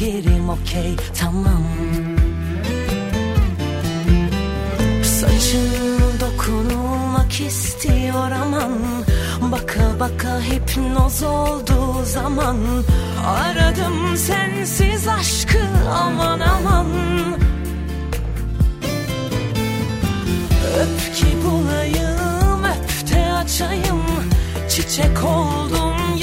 Yerim okey tamam. Saçın dokunulmak istiyor aman. Baka baka hipnoz olduğu zaman. Aradım sensiz aşkı aman aman. Öp ki bulayım öp de açayım. Çiçek oldum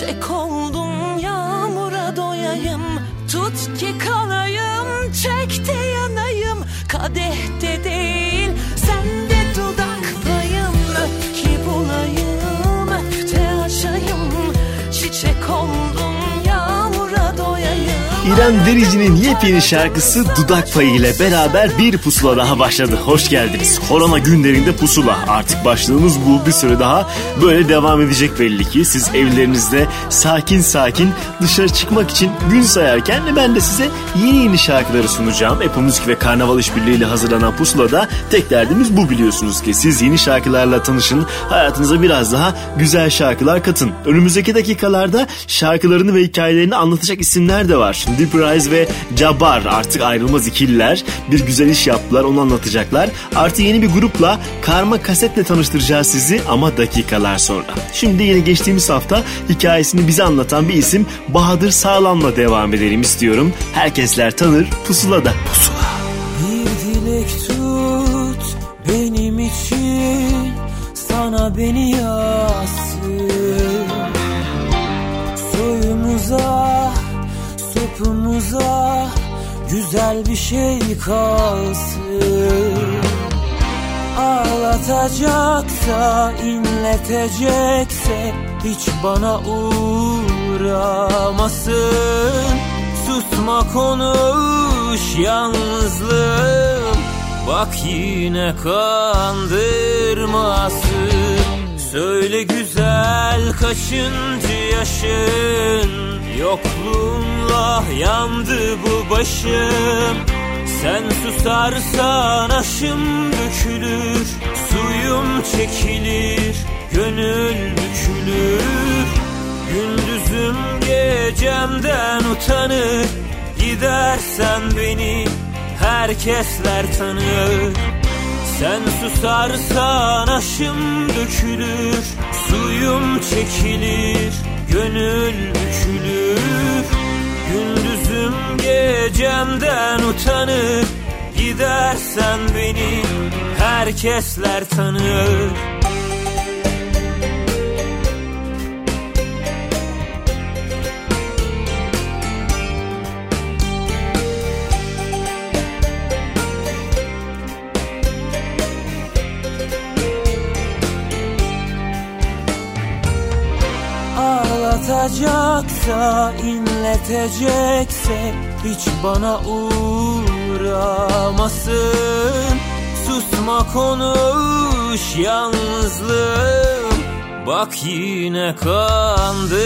Çiçek oldum İrem Derici'nin yepyeni şarkısı Dudak Payı ile beraber bir pusula daha başladı. Hoş geldiniz. Korona günlerinde pusula. Artık başlığımız bu. Bir süre daha böyle devam edecek belli ki. Siz evlerinizde sakin sakin dışarı çıkmak için gün sayarken ben de size yeni yeni şarkıları sunacağım. Apple Müzik ve Karnaval İşbirliği ile hazırlanan pusulada tek derdimiz bu biliyorsunuz ki. Siz yeni şarkılarla tanışın. Hayatınıza biraz daha güzel şarkılar katın. Önümüzdeki dakikalarda şarkılarını ve hikayelerini anlatacak isimler de var. Deep Rise ve Jabbar artık ayrılmaz ikililer. Bir güzel iş yaptılar onu anlatacaklar. Artı yeni bir grupla karma kasetle tanıştıracağız sizi ama dakikalar sonra. Şimdi yine geçtiğimiz hafta hikayesini bize anlatan bir isim Bahadır Sağlam'la devam edelim istiyorum. Herkesler tanır Pusula'da. Pusula. Bir dilek tut benim için sana beni yazsın Soyumuza sopumuza güzel bir şey kalsın. Ağlatacaksa inletecekse hiç bana uğramasın. Susma konuş yalnızlığım Bak yine kandırmasın Söyle güzel kaçıncı yaşın. Yokluğunla yandı bu başım. Sen susarsan aşım dökülür Suyum çekilir Gönül bükülür. Gündüzüm gecemden utanır. Gidersen beni herkesler tanır Sen susarsan aşım dökülür Suyum çekilir Gönül bükülür. Gündüzüm gecemden utanır Gidersen beni herkesler tanır Ağlatacaksa, inletecekse hiç bana uğramasın. Susma konuş yalnızlığım Bak yine kandırmasın.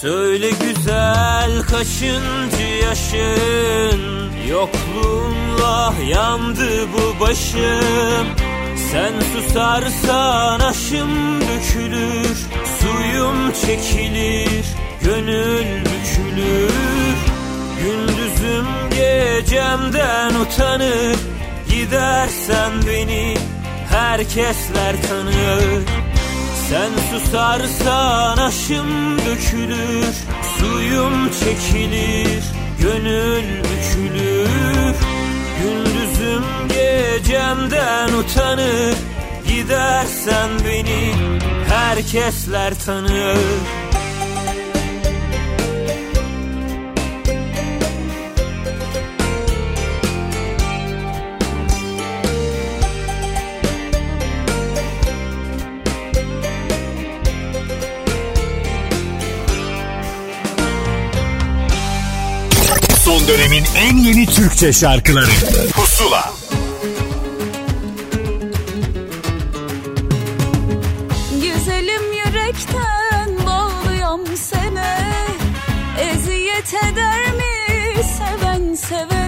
Söyle güzel kaçıncı yaşın? Yokluğunla yandı bu başım. Sen susarsan aşım dökülür Suyum çekilir, gönül bükülür. Gündüzüm gecemden utanır. Gidersen beni herkesler tanır. Sen susarsan aşım dökülür. Suyum çekilir, gönül bükülür. Gündüzüm gecemden utanır Gidersen beni herkesler tanır Son dönemin en yeni Türkçe şarkıları. Pusula eder mi? Seven sevene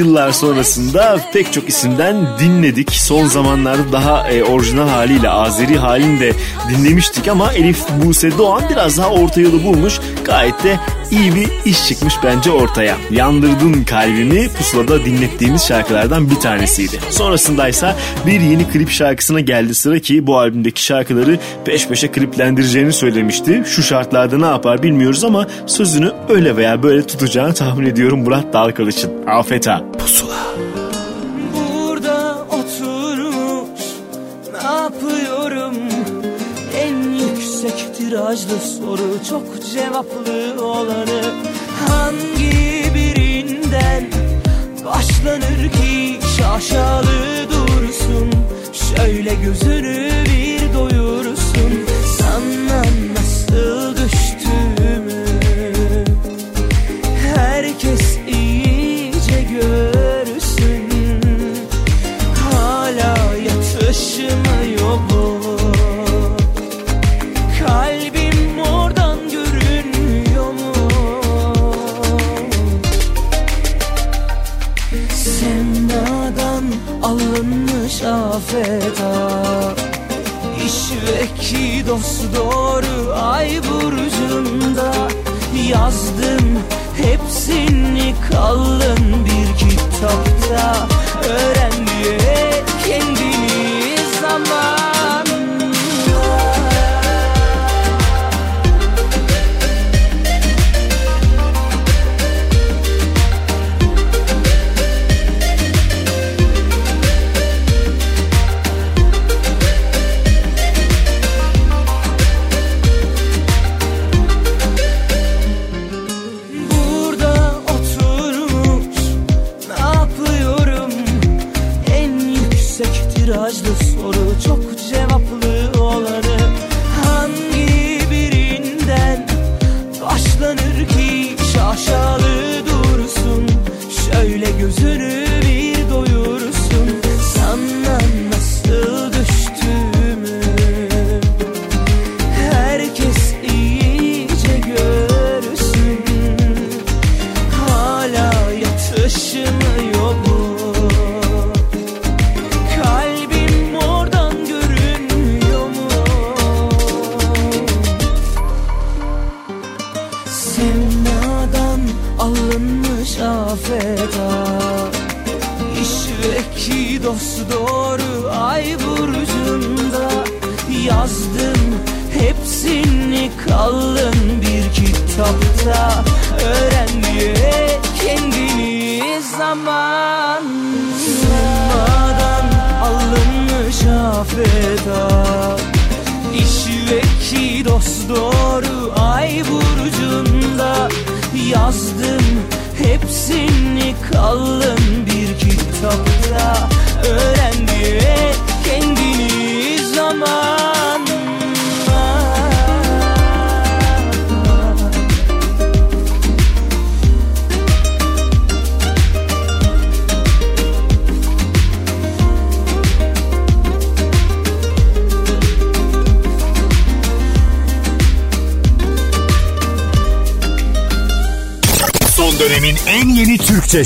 yıllar sonrasında pek çok isimden dinledik. Son zamanlarda daha e, orijinal haliyle Azeri halini de dinlemiştik ama Elif Buse Doğan biraz daha orta yolu bulmuş. Gayet de iyi bir iş çıkmış bence ortaya. Yandırdın kalbimi pusulada dinlettiğimiz şarkılardan bir tanesiydi. Sonrasındaysa bir yeni klip şarkısına geldi sıra ki bu albümdeki şarkıları peş peşe kliplendireceğini söylemişti. Şu şartlarda ne yapar bilmiyoruz ama sözünü öyle veya böyle tutacağını tahmin ediyorum Murat Dalkılıç'ın. Afet çok cevaplı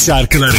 şarkıları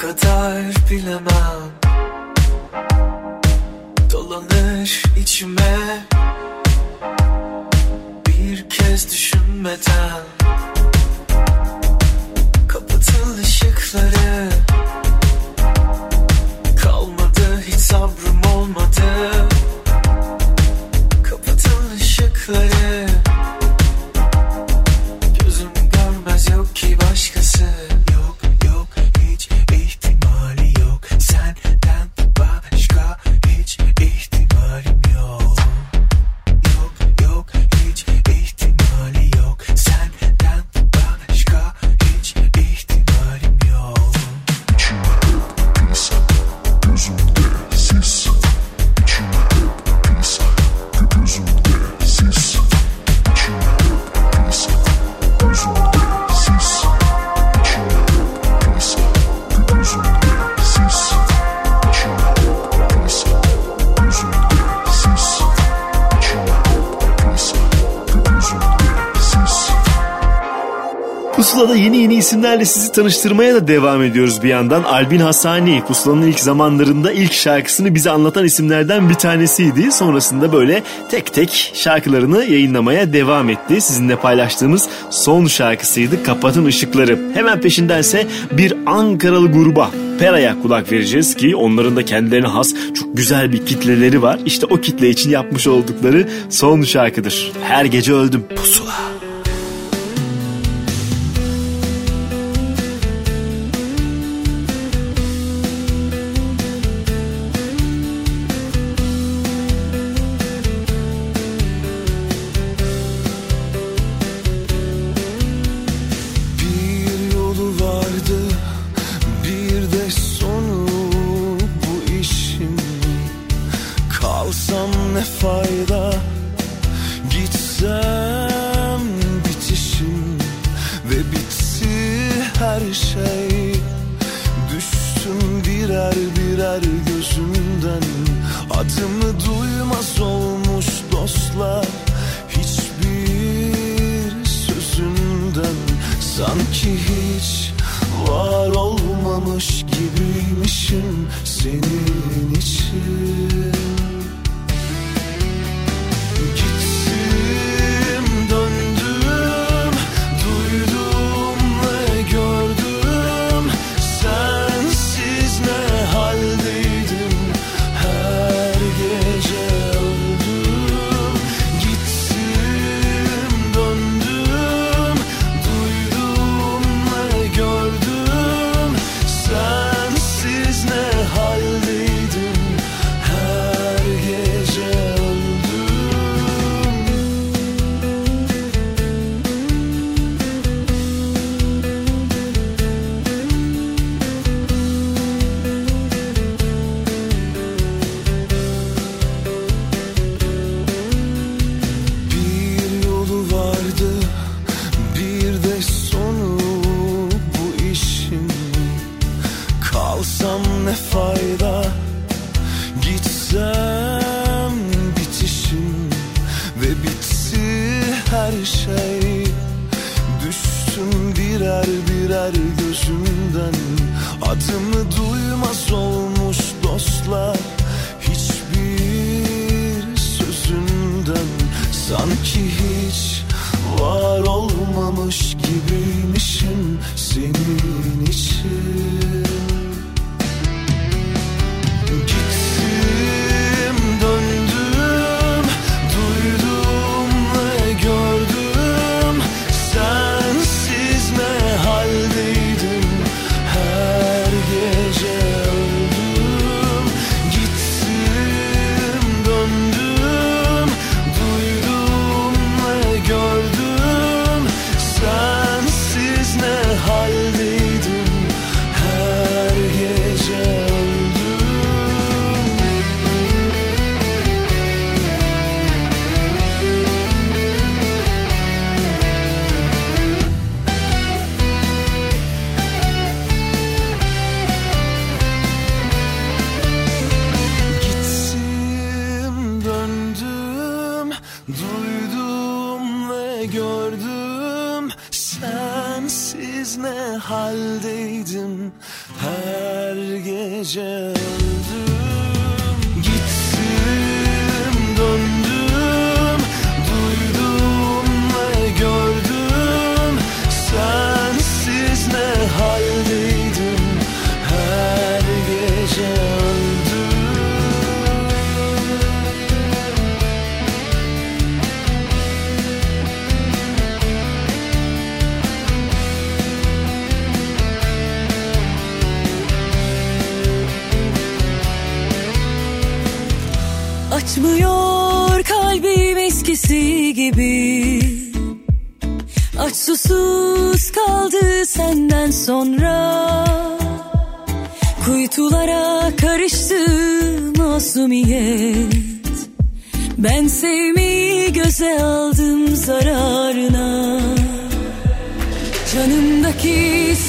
kadar bilemem. Dolanır içime. Bir kez düşünmeden isimlerle sizi tanıştırmaya da devam ediyoruz bir yandan. Albin Hasani Pusula'nın ilk zamanlarında ilk şarkısını bize anlatan isimlerden bir tanesiydi. Sonrasında böyle tek tek şarkılarını yayınlamaya devam etti. Sizinle paylaştığımız son şarkısıydı Kapatın Işıkları. Hemen peşindense bir Ankaralı gruba Pera'ya kulak vereceğiz ki onların da kendilerine has çok güzel bir kitleleri var. İşte o kitle için yapmış oldukları son şarkıdır. Her gece öldüm. Pusula. Gitsem bitişim Ve bitti her şey. Düştüm birer birer gözümden. Adımı duymaz olmuş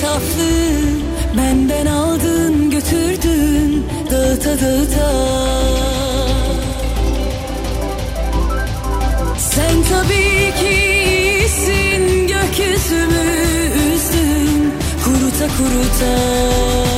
saflığı benden aldın götürdün dağıta dağıta. Sen tabii ki iyisin gökyüzümü kuruta kuruta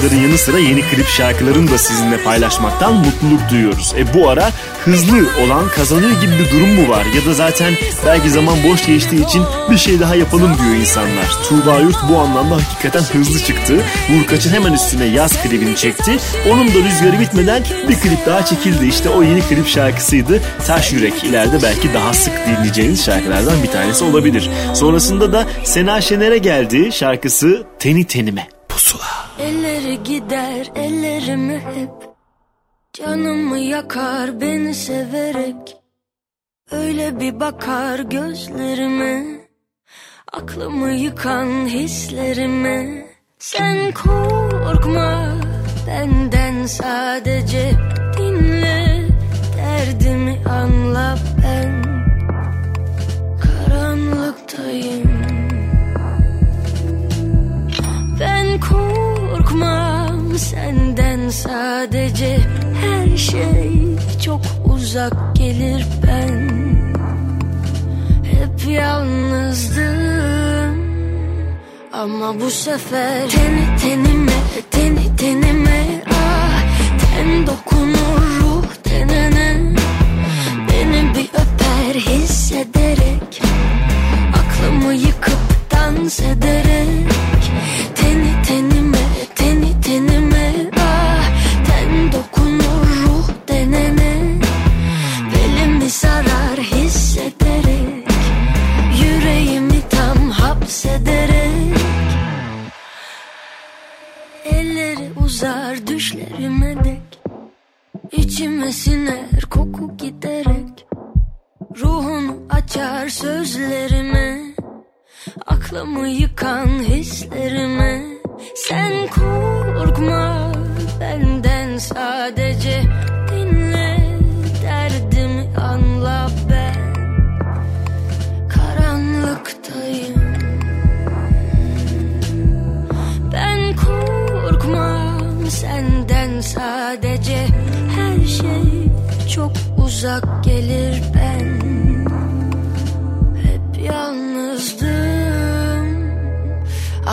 şarkıların yanı sıra yeni klip şarkılarını da sizinle paylaşmaktan mutluluk duyuyoruz. E bu ara hızlı olan kazanıyor gibi bir durum mu var? Ya da zaten belki zaman boş geçtiği için bir şey daha yapalım diyor insanlar. Tuğba Yurt bu anlamda hakikaten hızlı çıktı. Vurkaç'ın hemen üstüne yaz klibini çekti. Onun da rüzgarı bitmeden bir klip daha çekildi. İşte o yeni klip şarkısıydı. Taş Yürek ileride belki daha sık dinleyeceğiniz şarkılardan bir tanesi olabilir. Sonrasında da Sena Şener'e geldi şarkısı Teni Tenime. Bakar gözlerime Aklımı yıkan hislerime. Sen korkma benden sadece dinle. Derdimi anla ben. Karanlıktayım. Ben korkmam senden sadece Her şey çok uzak gelir Ama bu sefer. Teni tenime, Ruhunu açar sözlerime Aklımı yıkan hislerime. Sen korkma benden sadece Dinle derdimi anla ben. Karanlıktayım. Ben korkmam senden sadece Her şey çok uzak gelir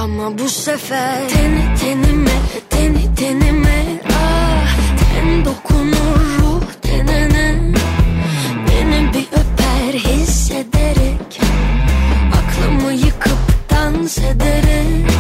ama bu sefer Teni tenime, teni tenime ah Ten dokunur ruh tenene. Beni bir öper hissederek Aklımı yıkıp dans ederek.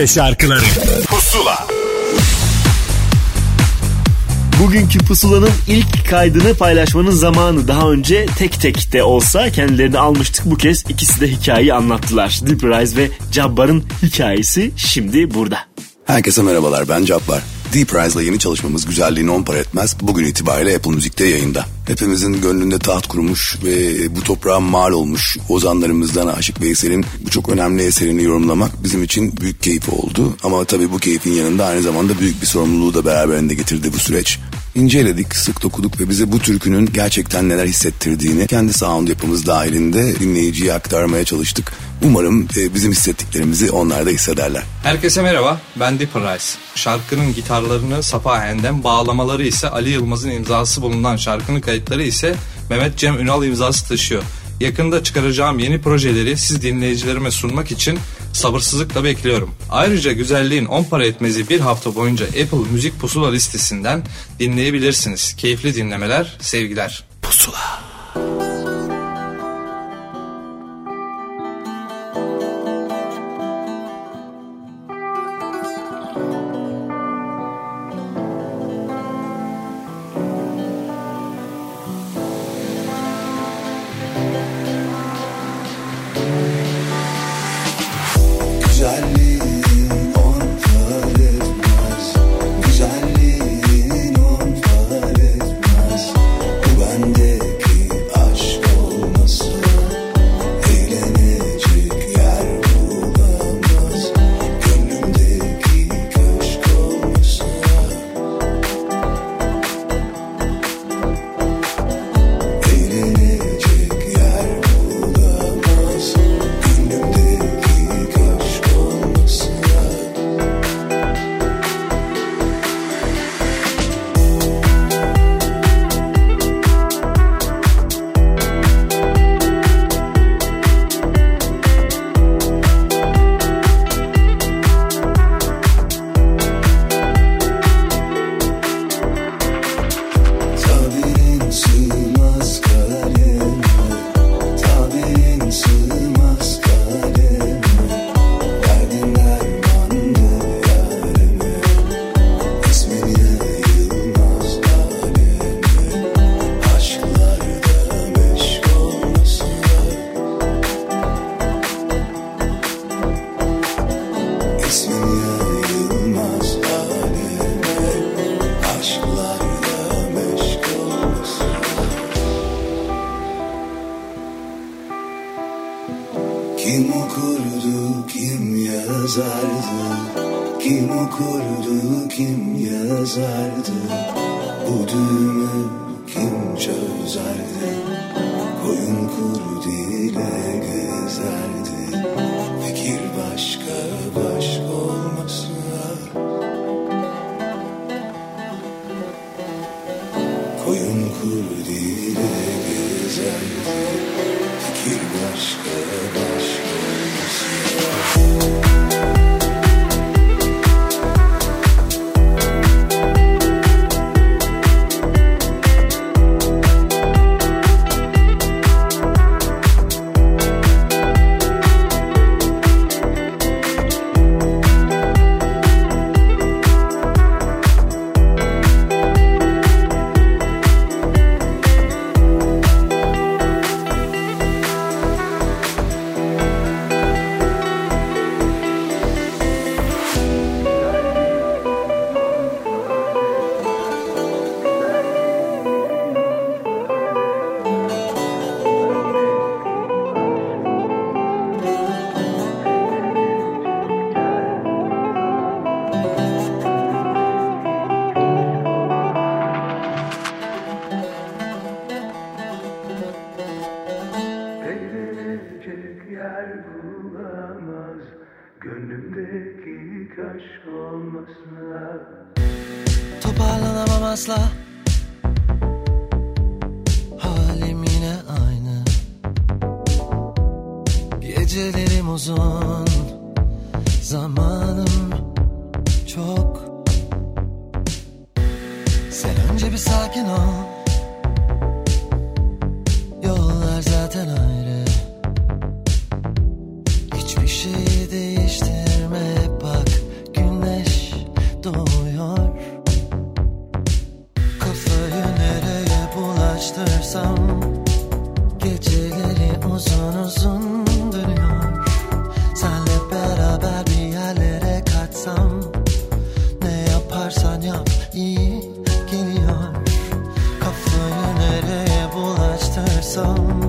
Türkçe şarkıları Pusula Bugünkü pusulanın ilk kaydını paylaşmanın zamanı daha önce tek tek de olsa kendilerini almıştık. Bu kez ikisi de hikayeyi anlattılar. Deep Rise ve Cabbar'ın hikayesi şimdi burada. Herkese merhabalar ben Cabbar. Deep Rise'la yeni çalışmamız güzelliğini on par etmez. Bugün itibariyle Apple Müzik'te yayında. Hepimizin gönlünde taht kurmuş ve bu toprağa mal olmuş ozanlarımızdan Aşık Veysel'in bu çok önemli eserini yorumlamak bizim için büyük keyif oldu. Ama tabii bu keyfin yanında aynı zamanda büyük bir sorumluluğu da beraberinde getirdi bu süreç. İnceledik, sık dokuduk ve bize bu türkünün gerçekten neler hissettirdiğini kendi sound yapımız dahilinde dinleyiciye aktarmaya çalıştık. Umarım e, bizim hissettiklerimizi onlar da hissederler. Herkese merhaba, ben Dipper Rice. Şarkının gitarlarını Safa Enden, bağlamaları ise Ali Yılmaz'ın imzası bulunan şarkının kayıtları ise Mehmet Cem Ünal imzası taşıyor. Yakında çıkaracağım yeni projeleri siz dinleyicilerime sunmak için sabırsızlıkla bekliyorum. Ayrıca güzelliğin 10 para etmezi bir hafta boyunca Apple Müzik Pusula listesinden dinleyebilirsiniz. Keyifli dinlemeler, sevgiler. some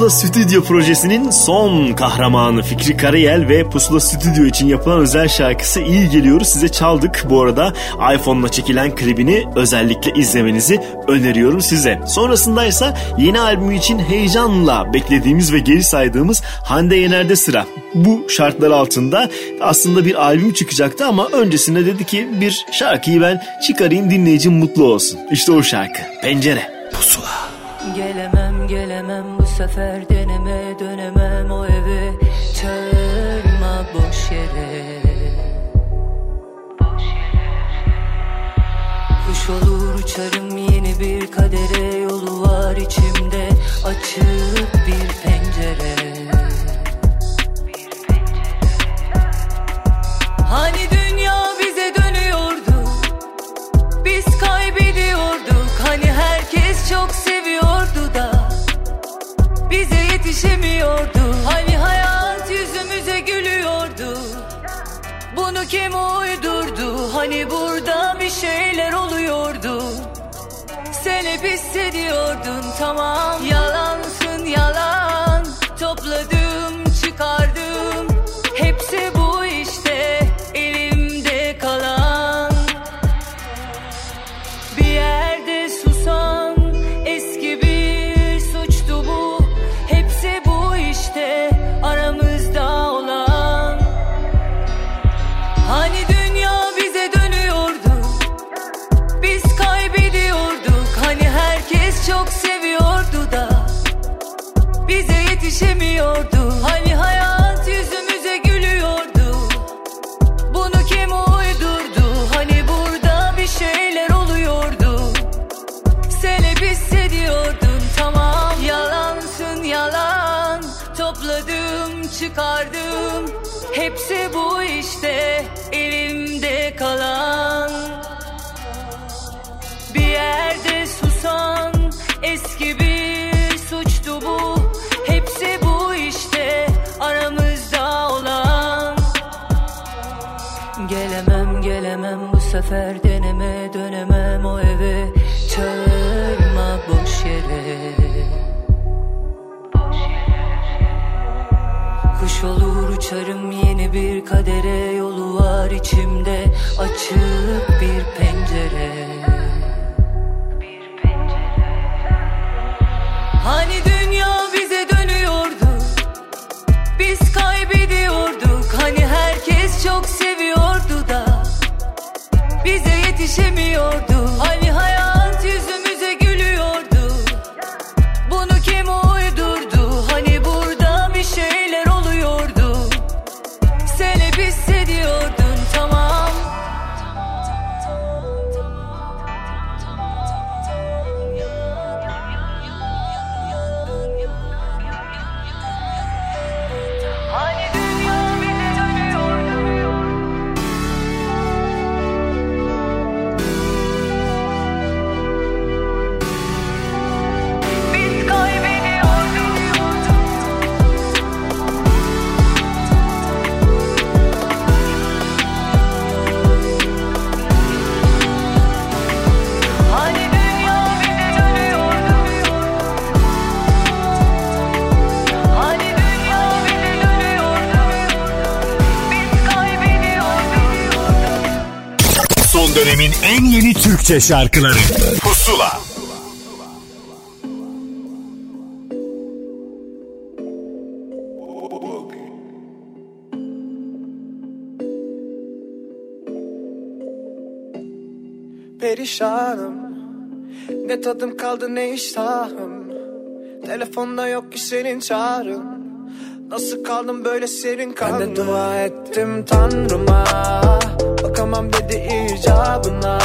Pusula Stüdyo projesinin son kahramanı Fikri Karayel ve Pusula Stüdyo için yapılan özel şarkısı İyi Geliyoruz size çaldık. Bu arada iPhone'la çekilen klibini özellikle izlemenizi öneriyorum size. Sonrasında ise yeni albümü için heyecanla beklediğimiz ve geri saydığımız Hande Yener'de sıra. Bu şartlar altında aslında bir albüm çıkacaktı ama öncesinde dedi ki bir şarkıyı ben çıkarayım dinleyicim mutlu olsun. İşte o şarkı Pencere. şofördü Burada bir şeyler oluyordu. Sen hep hissediyordun tamam. Yalan sefer deneme dönemem o eve Çağırma boş yere. Kuş olur uçarım yeni bir kadere. Yolu var içimde açıp yetişemiyordu Hani yeni Türkçe şarkıları. Pusula. Perişanım. Ne tadım kaldı ne iştahım. Telefonda yok ki senin çağrın Nasıl kaldım böyle serin kanlı Ben de dua ettim tanrıma. Bakamam dedi icabına.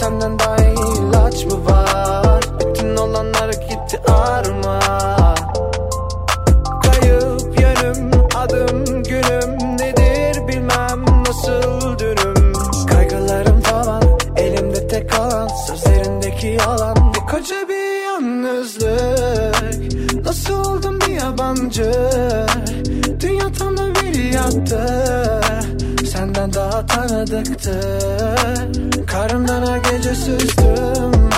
Senden daha iyi ilaç mı var? Bütün olanlar gitti ağrıma Kayıp yönüm adım günüm Nedir bilmem. Nasıl dünüm Kaygılarım tavan elimde tek kalan. Sözlerindeki yalan. Bir koca bir yalnızlık yabancı Dünya tam da bir yattı. Senden daha tanıdıktı. Karımdan her gece süzdüm.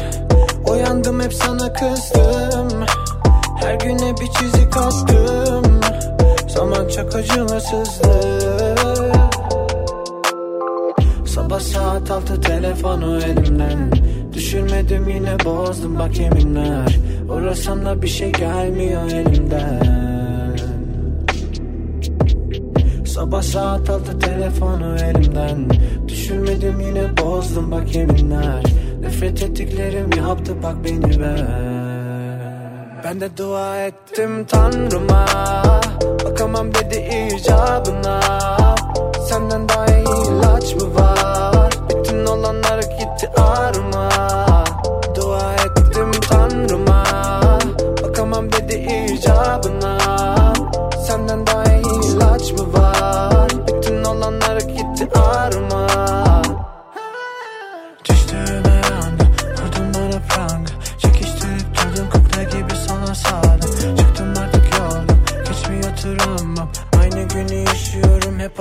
Uyandım hep sana kızdım. Her güne bir çizik attım. Zaman çok acımasızdı. Sabah saat altı telefonu elimden. Düşürmedim yine bozdum bak yeminler. Uğrasam da bir şey gelmiyor elimden Sabah saat altı telefonu elimden. Düşürmedim yine bozdum bak yeminler Nefret ettiklerim yaptı bak beni ver. Ben de dua ettim tanrıma. Bakamam dedi icabına. Senden daha iyi ilaç mı var? Bütün olanlar gitti ağrıma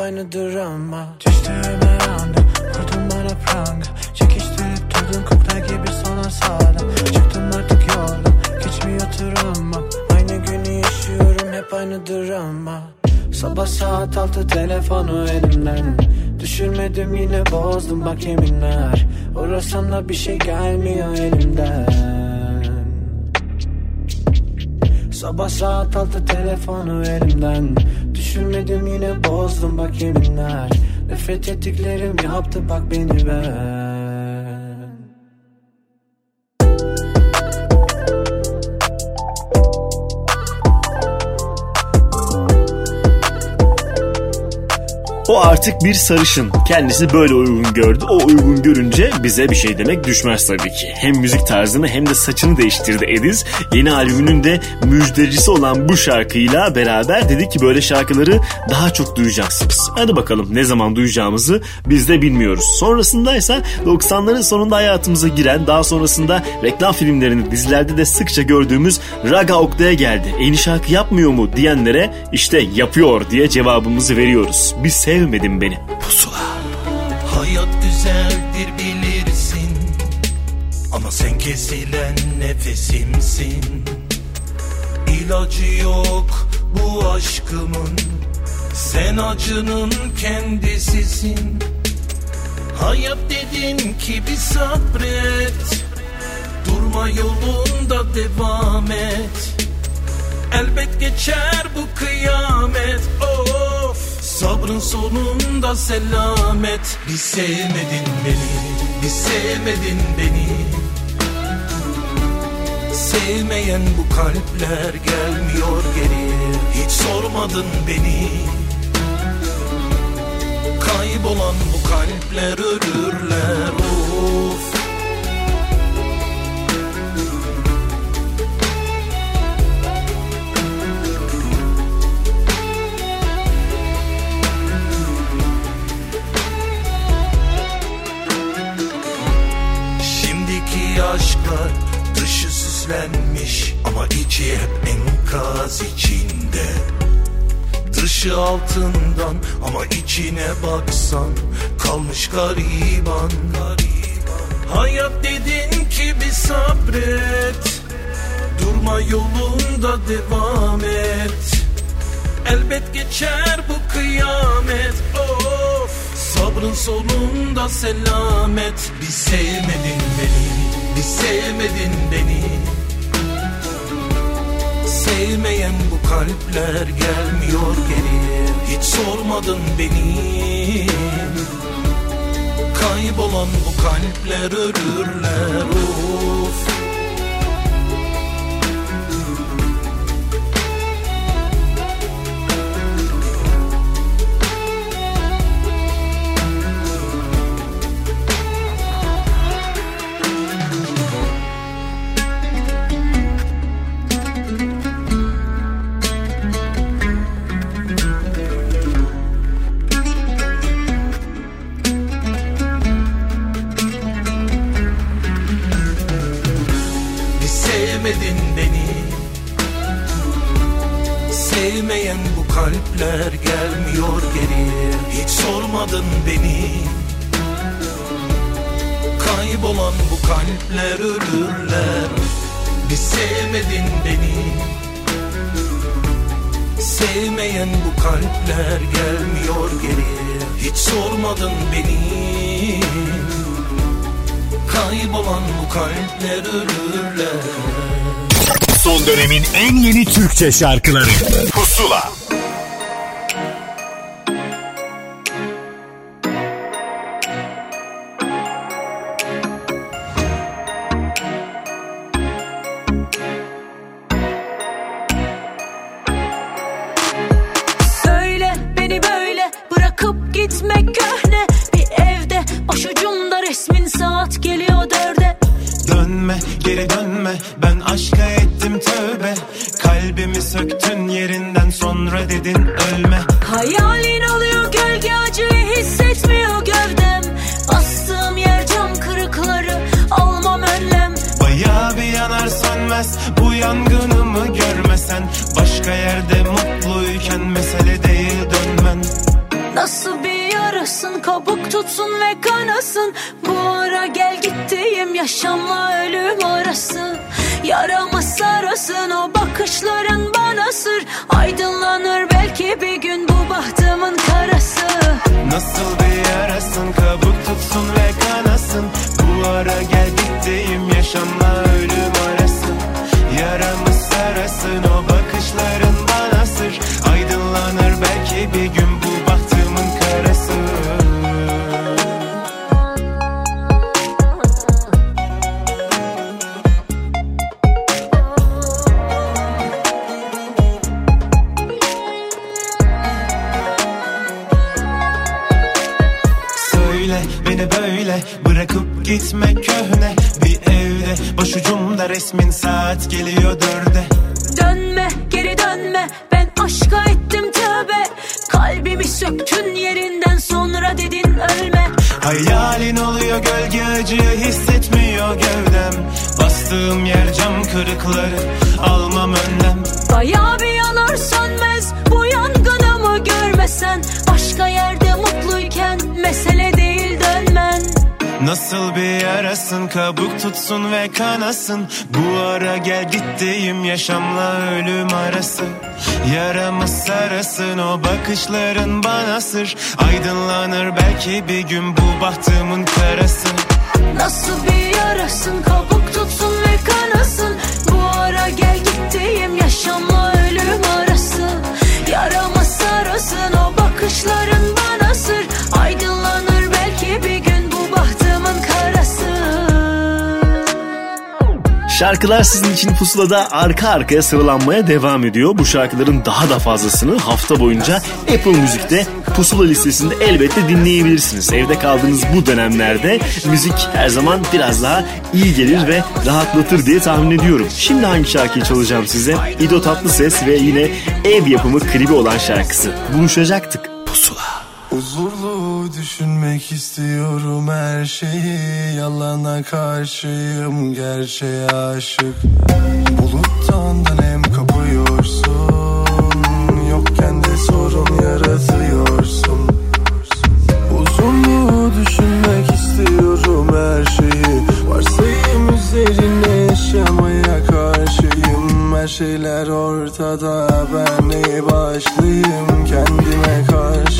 aynı drama Düştüğüme yandım Vurdun bana pranga. Çekiştirip durdun kukla gibi sana sağdım Çıktım artık yoldan Geçmiyor travmam Aynı günü yaşıyorum hep aynı drama Sabah saat altı telefonu elimden. Düşürmedim yine bozdum bak yeminler. Uğrasam da bir şey gelmiyor elimden. Sabah saat altı telefonu elimden Düşürmedim yine bozdum bak yeminler. Nefret ettiklerim yaptı bak beni ben artık bir sarışın. Kendisi böyle uygun gördü. O uygun görünce bize bir şey demek düşmez tabii ki. Hem müzik tarzını hem de saçını değiştirdi Ediz. Yeni albümünün de müjdecisi olan bu şarkıyla beraber dedi ki böyle şarkıları daha çok duyacaksınız. Hadi bakalım ne zaman duyacağımızı biz de bilmiyoruz. Sonrasında ise 90'ların sonunda hayatımıza giren daha sonrasında reklam filmlerinde dizilerde de sıkça gördüğümüz Raga Oktay'a geldi. Yeni şarkı yapmıyor mu diyenlere işte yapıyor diye cevabımızı veriyoruz. Bir sevmedin beni. Pusula. Hayat güzeldir bilirsin. Ama sen kesilen nefesimsin. İlacı yok bu aşkımın. Sen acının kendisisin. Hayat dedin ki bir sabret. Durma yolunda devam et. Elbet geçer bu kıyamet. Of Sabrın sonunda selamet. Bir sevmedin beni Bir sevmedin beni. Sevmeyen bu kalpler gelmiyor geri. Hiç sormadın beni. Kaybolan bu kalpler ölürler Dışı altından ama içine baksan kalmış gariban. Hayat dedin ki bir sabret Durma yolunda devam et. Elbet geçer bu kıyamet Of! Sabrın sonunda selamet. Bir sevmedin beni Bir sevmedin beni Sevmeyen bu kalpler gelmiyor geri. Hiç sormadın beni. Kaybolan bu kalpler ölürler of kalpler ölürler Bir sevmedin beni. Sevmeyen bu kalpler gelmiyor geri. Hiç sormadın beni. Kaybolan bu kalpler ölürler Son dönemin en yeni Türkçe şarkıları. Pusula Söyle beni böyle bırakıp gitme köhne. Bir evde başucumda resmin saat geliyor dörde. Dönme geri dönme ben aşka ettim tövbe. Kalbimi söktün yerinden sonra dedin ölme. Hayalin oluyor gölge acıyı hissetmiyor gövdem. Bastığım yer cam kırıkları almam önlem. Bayağı bir yanar sönmez bu yangınımı görmesen Başka yerde mutluyken mesele değil dönmen. Nasıl bir yarasın kabuk tutsun ve kanasın. Bu ara gel gittiğim yaşamla ölüm arası. Yaramı sarasın o bakışların bana sır. Aydınlanır belki bir gün bu bahtımın karası. Nasıl bir yarasın kabuk tutsun ve kanasın Şarkılar sizin için pusulada arka arkaya sıralanmaya devam ediyor. Bu şarkıların daha da fazlasını hafta boyunca Apple Müzik'te pusula listesinde elbette dinleyebilirsiniz. Evde kaldığınız bu dönemlerde müzik her zaman biraz daha iyi gelir ve rahatlatır diye tahmin ediyorum. Şimdi hangi şarkıyı çalacağım size? İdo Tatlıses ve yine ev yapımı klibi olan şarkısı. Buluşacaktık. Pusula. Huzurlu düşünmek istiyorum her şeyi. Yalana karşıyım gerçeğe aşık. Buluttan da nem kapıyorsun. Yokken de sorun yaratıyorsun. Huzurlu düşünmek istiyorum her şeyi. Varsayım üzerine yaşamaya karşıyım. Her şeyler ortada ben neyi başlayayım Kendime karşıyım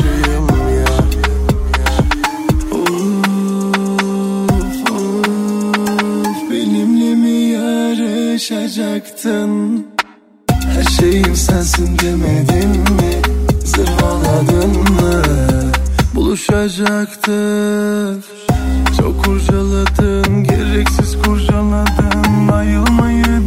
yarışacaktın Her şeyim sensin demedin mi? Zırvaladın mı? Buluşacaktık Çok kurcaladın Gereksiz kurcaladın. Ayılmayı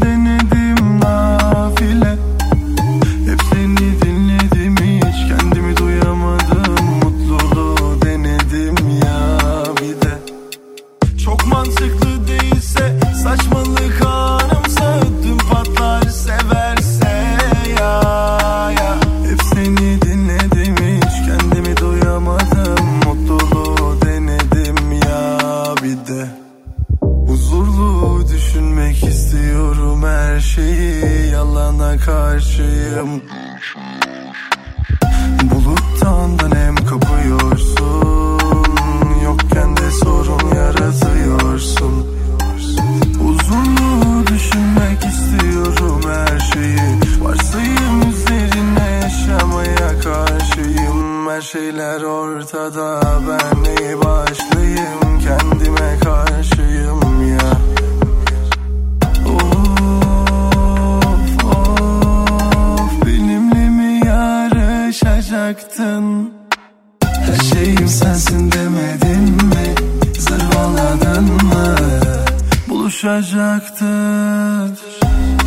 şeyler ortada ben neyi başlayayım? Kendime karşıyım ya. Of of benimle mi yarışacaktın? Her şeyim sensin demedin mi? Zırvaladın mı? Buluşacaktık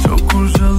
Çok kurcaladın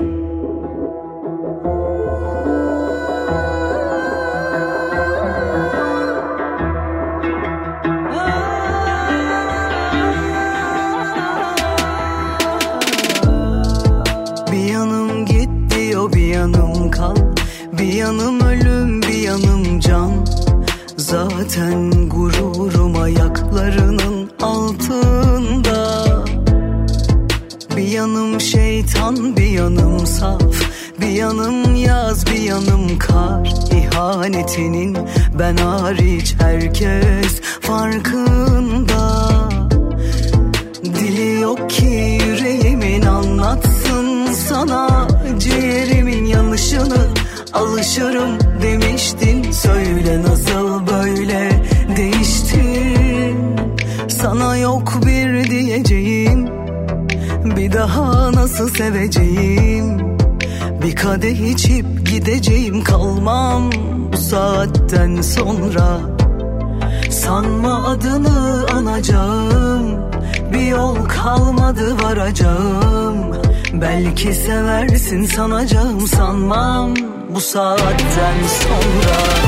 Saatten sonra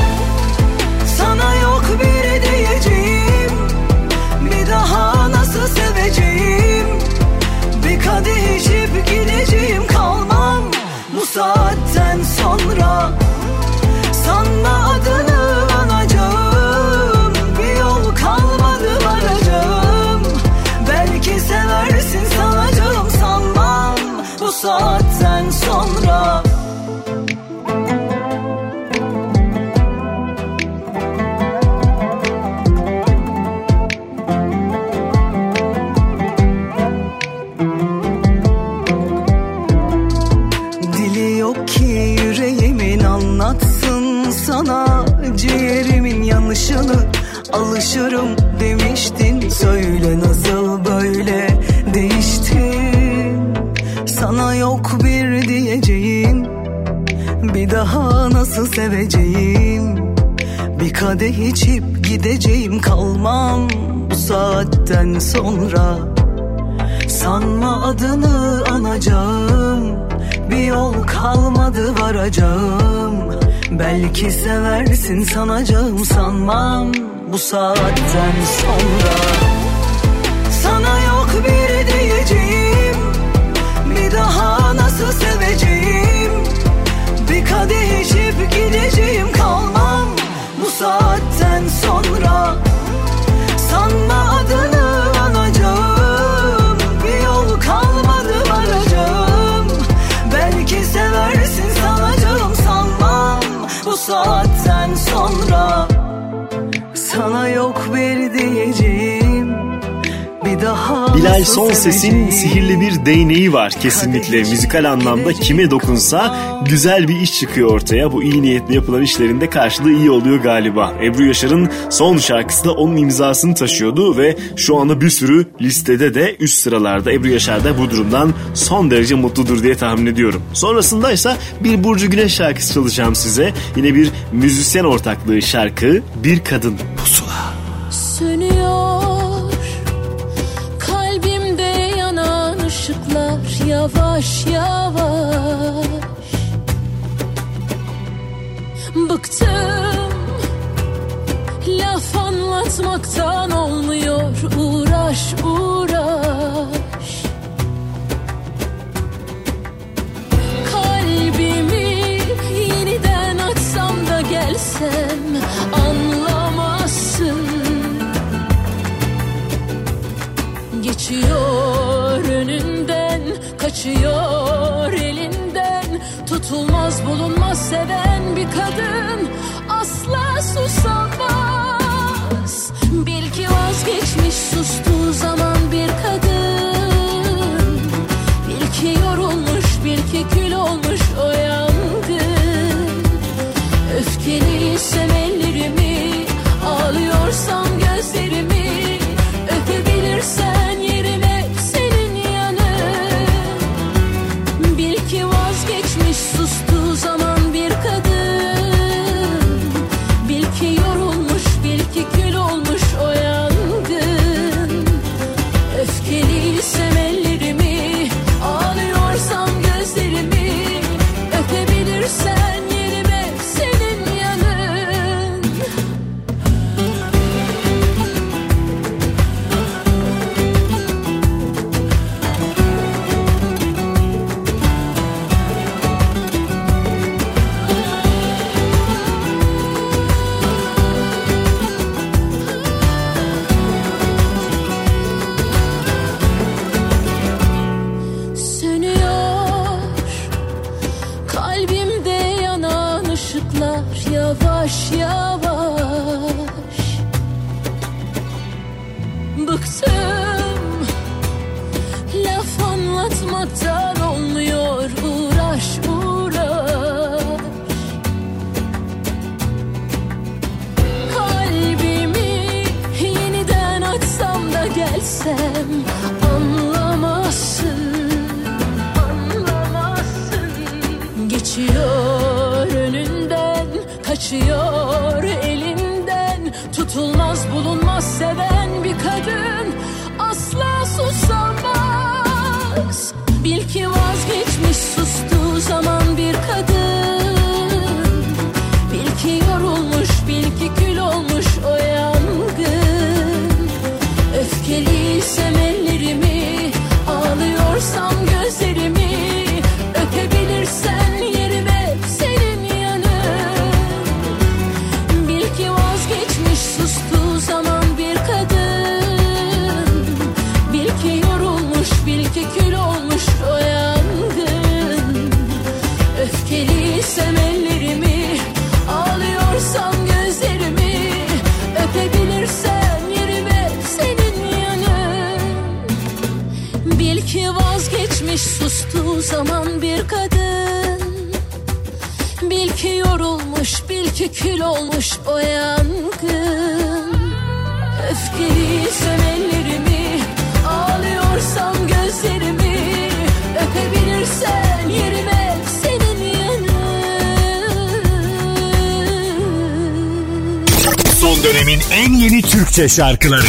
seversin sanacağım sanmam Bu saatten sonra nasıl Son Ses'in sihirli bir değneği var kesinlikle. Müzikal anlamda kime dokunsa güzel bir iş çıkıyor ortaya. Bu iyi niyetle yapılan işlerinde karşılığı iyi oluyor galiba. Ebru Yaşar'ın son şarkısı da onun imzasını taşıyordu ve şu anda bir sürü listede de üst sıralarda. Ebru Yaşar da bu durumdan son derece mutludur diye tahmin ediyorum. Sonrasında ise bir Burcu Güneş şarkısı çalacağım size. Yine bir müzisyen ortaklığı şarkı Bir Kadın Pusula. Yavaş yavaş. Bıktım. Laf anlatmaktan olmuyor. Uğraş uğraş. Kalbimi yeniden açsam da gelsem anlamazsın. Geçiyor kaçıyor elinden. Tutulmaz bulunmaz seven bir kadın asla susamaz. Bil ki vazgeçmiş sustuğu zaman bir kadın. Bil ki yorulmuş, bil ki kül olmuş o yangın. Öfkeli ellerimi Ağlıyorsam gözlerimi Bahçe şarkıları.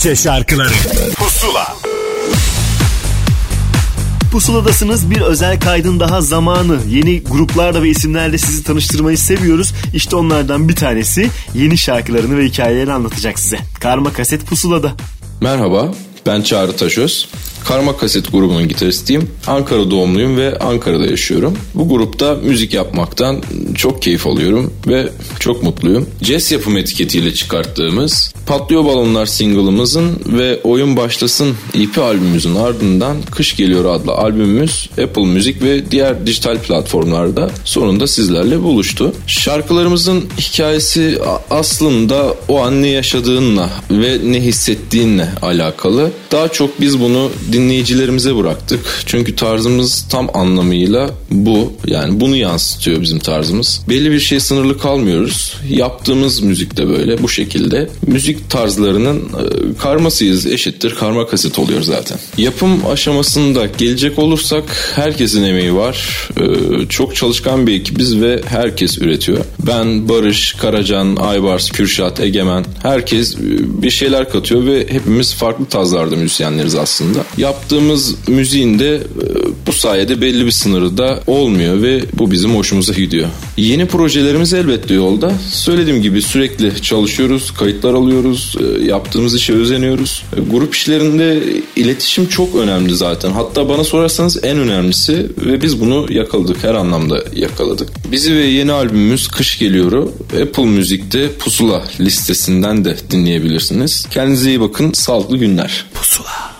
Türkçe şarkıları Pusula Pusuladasınız bir özel kaydın daha zamanı. Yeni gruplarla ve isimlerle sizi tanıştırmayı seviyoruz. İşte onlardan bir tanesi yeni şarkılarını ve hikayelerini anlatacak size. Karma Kaset Pusulada. Merhaba, ben Çağrı Taşöz. Karma Kaset grubunun gitaristiyim. Ankara doğumluyum ve Ankara'da yaşıyorum. Bu grupta müzik yapmaktan çok keyif alıyorum ve çok mutluyum. Jazz yapım etiketiyle çıkarttığımız Patlıyor Balonlar single'ımızın ve Oyun Başlasın EP albümümüzün ardından Kış Geliyor adlı albümümüz Apple Müzik ve diğer dijital platformlarda sonunda sizlerle buluştu. Şarkılarımızın hikayesi aslında o an ne yaşadığınla ve ne hissettiğinle alakalı. Daha çok biz bunu dinleyicilerimize bıraktık. Çünkü tarzımız tam anlamıyla bu. Yani bunu yansıtıyor bizim tarzımız. Belli bir şey sınırlı kalmıyoruz. Yaptığımız müzik de böyle bu şekilde. Müzik tarzlarının e, karmasıyız eşittir karma kaset oluyor zaten. Yapım aşamasında gelecek olursak herkesin emeği var. E, Çok çalışkan bir ekibiz ve herkes üretiyor. Ben, Barış, Karacan, Aybars, Kürşat, Egemen herkes e, bir şeyler katıyor ve hepimiz farklı tarzlarda müzisyenleriz aslında. Yaptığımız müziğin de bu sayede belli bir sınırı da olmuyor ve bu bizim hoşumuza gidiyor. Yeni projelerimiz elbette yolda. Söylediğim gibi sürekli çalışıyoruz, kayıtlar alıyoruz, e, yaptığımız işe özeniyoruz. E, Grup işlerinde iletişim çok önemli zaten. Hatta bana sorarsanız en önemlisi ve biz bunu yakaladık, her anlamda yakaladık. Bizi ve yeni albümümüz Kış Geliyor'u Apple Müzik'te Pusula listesinden de dinleyebilirsiniz. Kendinize iyi bakın, sağlıklı günler. Pusula.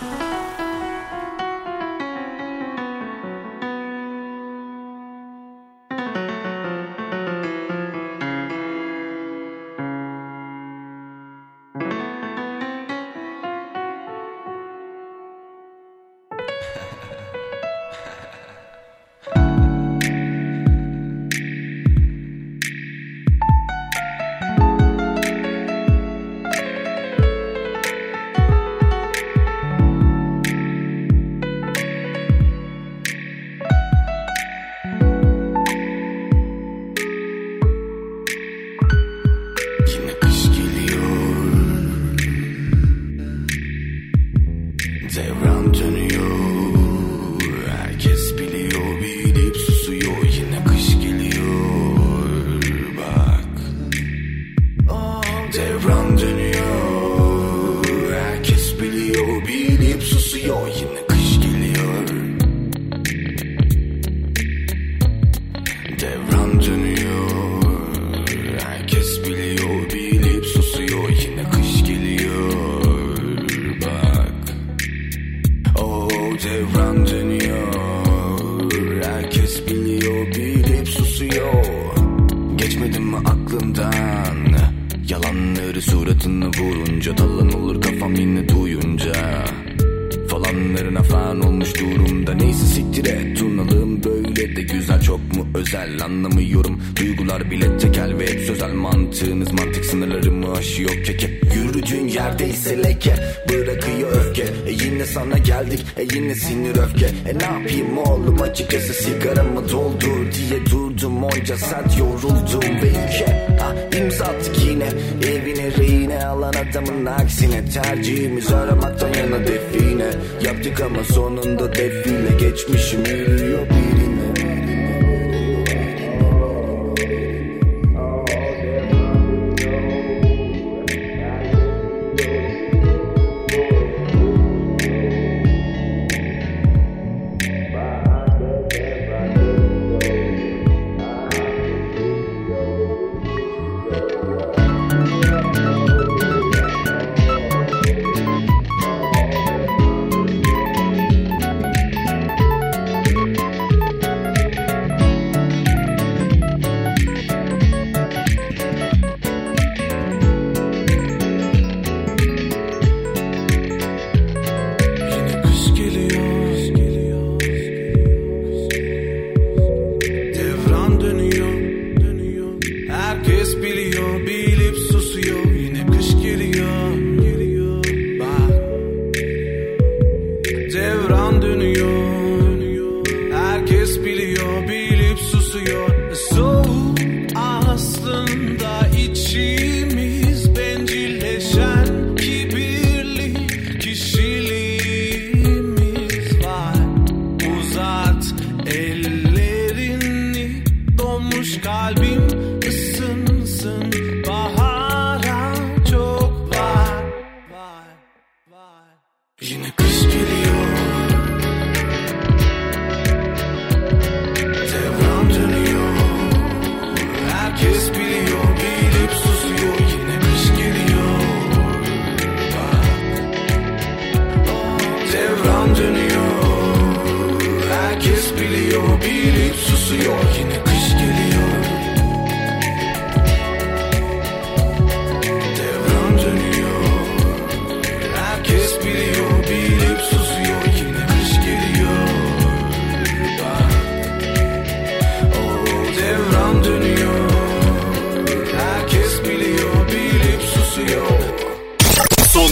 Aksine Tercihimiz aramaktan yana define. Yaptık ama sonunda defile Geçmişim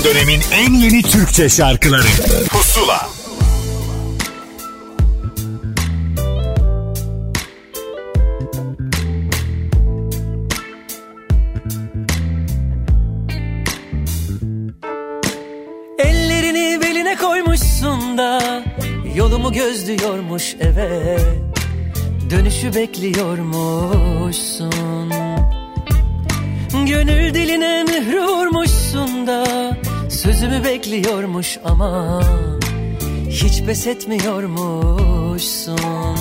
dönemin en yeni Türkçe şarkıları. Pusula. Ellerini beline koymuşsun da Yolumu gözlüyormuş eve Dönüşü bekliyormuşsun. Gönül diline mührü vurmuşsun da Sözümü bekliyormuş ama Hiç pes etmiyormuşsun.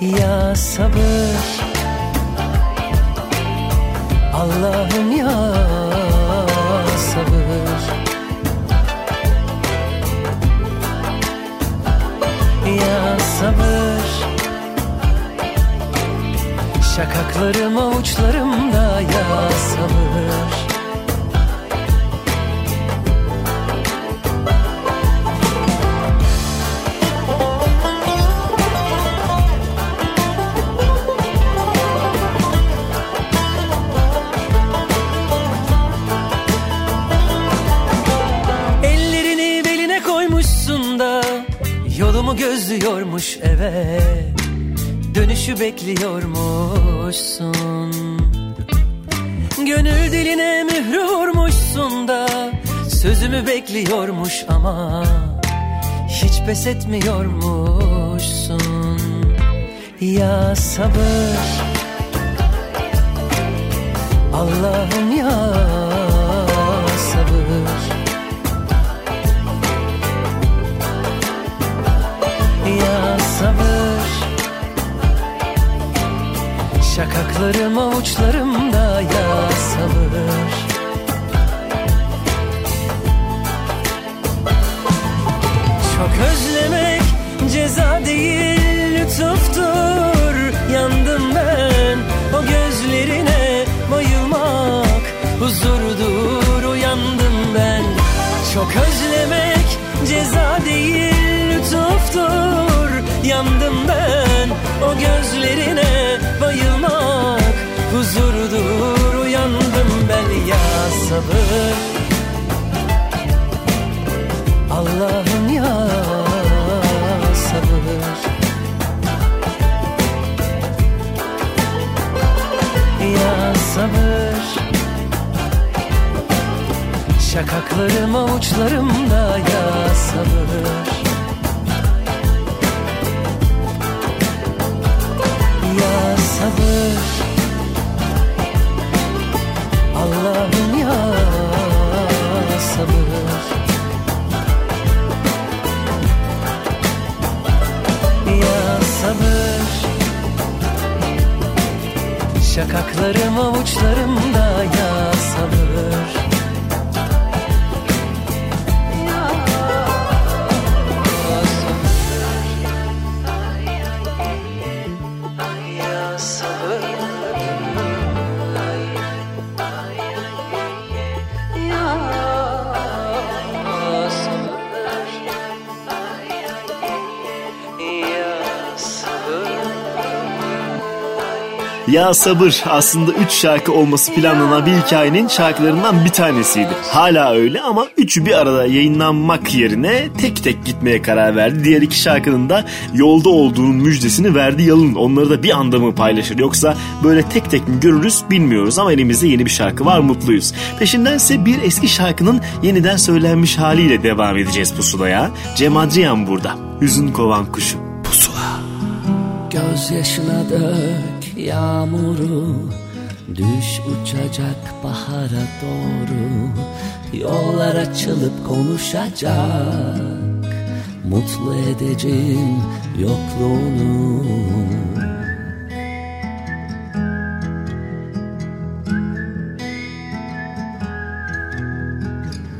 Ya sabır. Allah'ım ya sabır. Ya sabır. Şakaklarım avuçlarımda ya sabır Gözlüyormuş eve. Dönüşü bekliyormuşsun. Gönül diline mührü vurmuşsun da Sözümü bekliyormuş ama Hiç pes etmiyormuşsun. Ya sabır. Allah'ım ya Şakaklarım avuçlarımda ya sabır Çok özlemek ceza değil lütuftur. Yandım ben o gözlerine bayılmak. Huzurdur uyandım ben. Çok özlemek ceza değil lütuftur. Yandım ben o gözlerine bayılmak Huzurdur. Uyandım ben ya sabır. Allah'ım ya sabır. Ya sabır. Şakaklarım avuçlarımda ya sabır sabır. Allah'ım ya sabır. Ya sabır. Şakaklarım avuçlarımda ya sabır Ya Sabır aslında 3 şarkı olması planlanan bir hikayenin şarkılarından bir tanesiydi. Hala öyle ama üçü bir arada yayınlanmak yerine tek tek gitmeye karar verdi. Diğer iki şarkının da yolda olduğunun müjdesini verdi Yalın. Onları da bir anda mı paylaşır yoksa böyle tek tek mi görürüz bilmiyoruz ama elimizde yeni bir şarkı var mutluyuz. Peşindense bir eski şarkının yeniden söylenmiş haliyle devam edeceğiz pusulaya. Cem Adrian burada. Hüzün kovan kuşu. Gözyaşına dök yağmuru Düş uçacak bahara doğru Yollar açılıp konuşacak Mutlu edeceğim yokluğunu.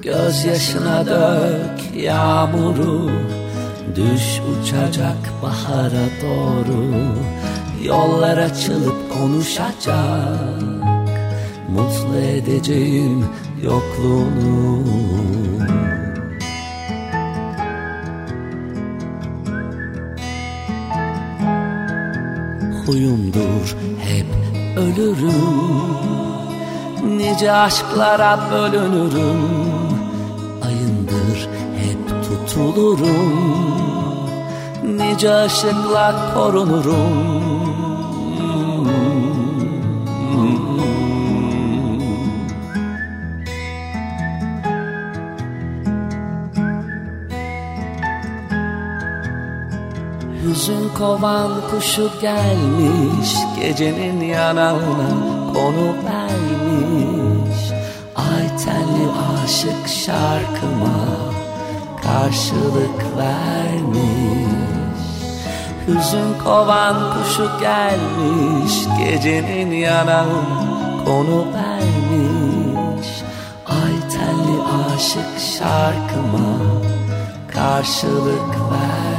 Gözyaşına dök yağmuru Düş uçacak bahara doğru Yollar açılıp konuşacak. Mutlu edeceğim yokluğunu. Huyumdur hep ölürüm. Nice aşklara bölünürüm. Ayındır hep tutulurum Nice ışıkla korunurum. Hüzün kovan kuşu gelmiş Gecenin yanağına konu vermiş. Ay tenli aşık şarkıma karşılık vermiş Hüzün kovan kuşu gelmiş Gecenin yanağına konu vermiş. Ay tenli aşık şarkıma karşılık vermiş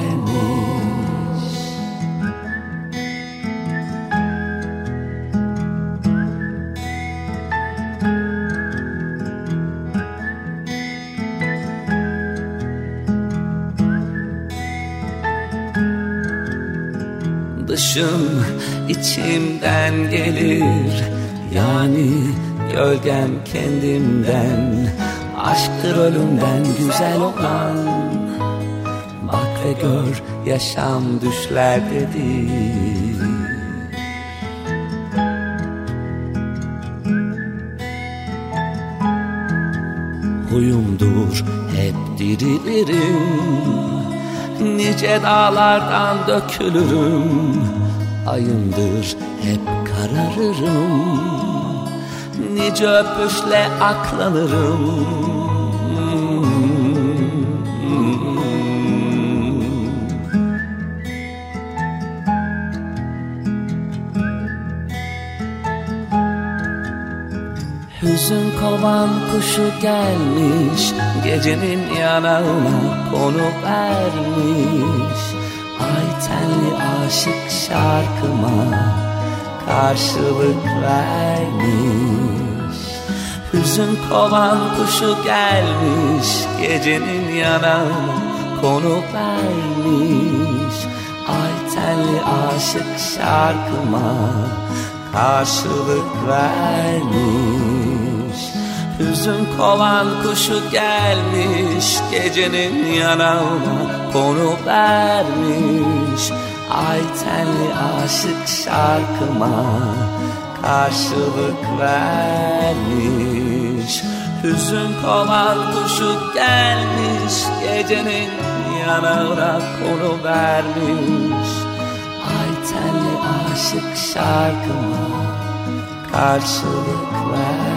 Dışım içimden gelir. Yani gölgem kendimden Aşktır ölümden güzel olan. Bak ve gör yaşam düşlerdedir Huyumdur hep dirilirim. Nice dağlardan dökülürüm Ayındır hep kararırım. Nice öpüşle aklanırım. Hüzün kovan kuşu gelmiş Gecenin yanağına konu vermiş aşık şarkıma karşılık vermiş. Hüzün kovan kuşu gelmiş Gecenin yanağına konu vermiş. Ay tenli aşık şarkıma karşılık vermiş. Hüzün kovan kuşu gelmiş Gecenin yanağına konu vermiş Ay tenli aşık şarkıma karşılık vermiş. Hüzün kovan kuşu gelmiş Gecenin yanağına konu vermiş. Ay tenli aşık şarkıma karşılık vermiş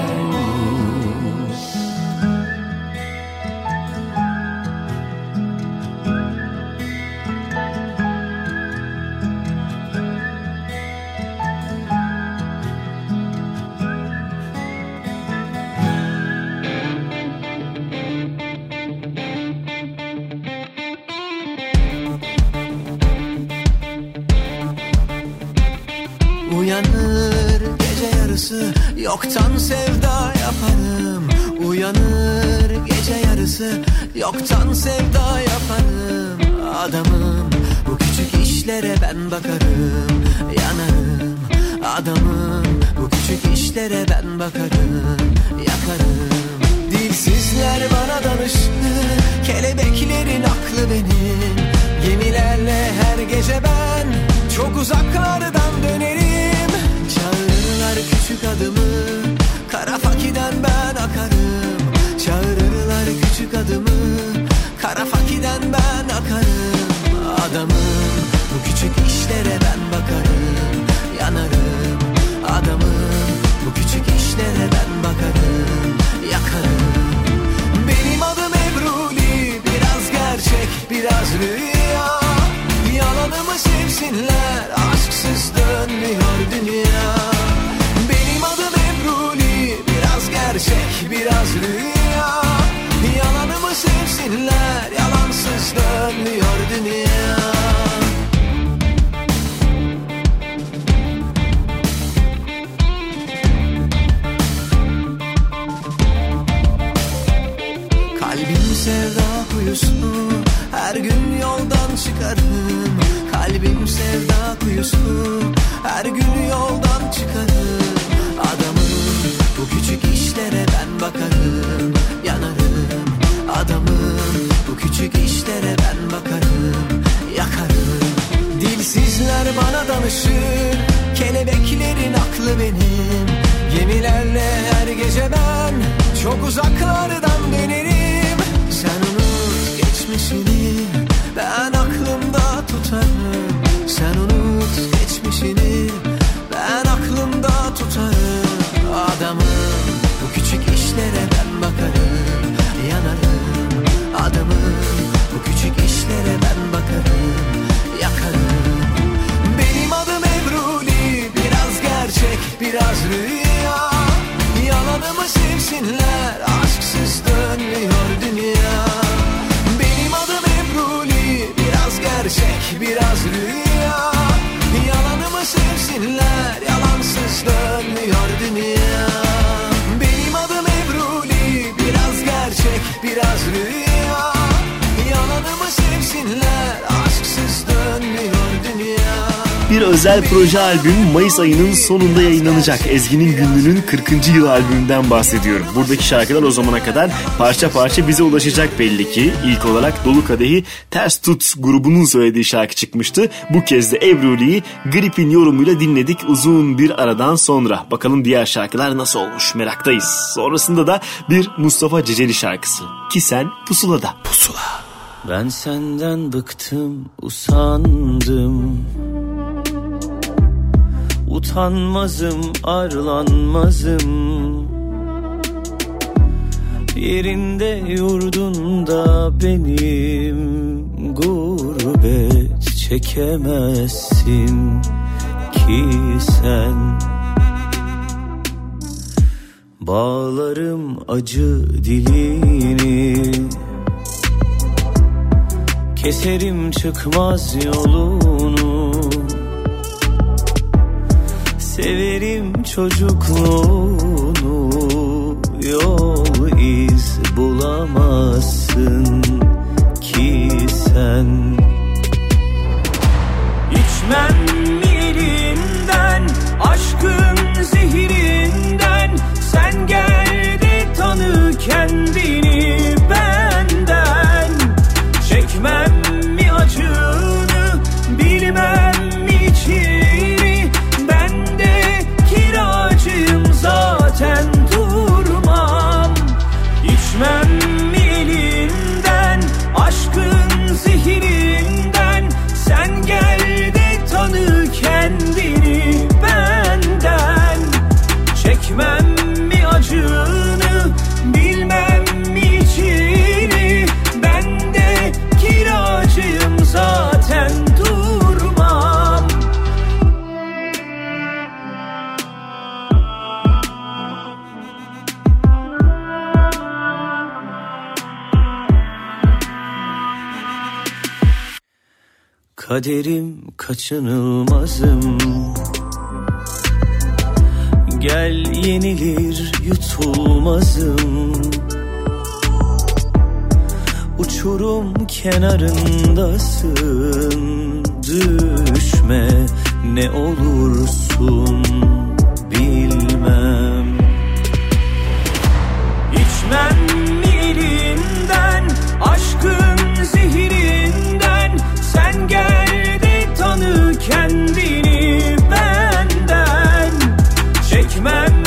yoktan sevda yaparım. Uyanır gece yarısı. Yoktan sevda yaparım. Adamım bu küçük işlere ben bakarım. Yanarım. Adamım bu küçük işlere ben bakarım. Yakarım. Dilsizler bana danıştı. Kelebeklerin aklı benim. Gemilerle her gece ben Çok uzaklardan dönerim. Çağırırlar küçük adımı Kara fakiden ben akarım. Çağırırlar küçük adımı. Kara fakiden ben akarım. Adamım bu küçük işlere ben bakarım. Yanarım. Adamım bu küçük işlere ben bakarım. Yakarım. Benim adım Ebruli Biraz gerçek biraz rüya. Yalanımı sevsinler. rüya Yalanımı sevsinler? Yalansız dönmüyor dünya. Kalbim sevda kuyusu Her gün yoldan çıkarım Kalbim sevda kuyusu Her gün yoldan çıkarım Dilsizler bana danışır Kelebeklerin aklı benim. Gemilerle her gece ben Çok uzaklardan dönerim. Sen unut geçmişini Ben aklımda tutarım. Sen unut biraz özel proje albüm Mayıs ayının sonunda yayınlanacak. Ezgi'nin günlüğünün 40. yıl albümünden bahsediyorum. Buradaki şarkılar o zamana kadar parça parça bize ulaşacak belli ki. İlk olarak Dolu Kadehi Ters Tut grubunun söylediği şarkı çıkmıştı. Bu kez de Ebru'li'yi Grip'in yorumuyla dinledik uzun bir aradan sonra. Bakalım diğer şarkılar nasıl olmuş meraktayız. Sonrasında da bir Mustafa Ceceli şarkısı. Ki sen pusulada. Pusula. Ben senden bıktım, usandım Utanmazım, arlanmazım. Yerinde yurdunda benim Gurbet çekemezsin ki sen. Bağlarım acı dilini. Keserim çıkmaz yolunu Severim çocukluğunu Yol iz bulamazsın ki sen. İçmem elinden Aşkın zehirinden Sen gel de tanı kendini Kaderim kaçınılmazım. Gel yenilir yutulmazım. Uçurum kenarındasın. Düşme ne olursun bilmem. İçmem Sen gel de tanı kendini benden. Çekmem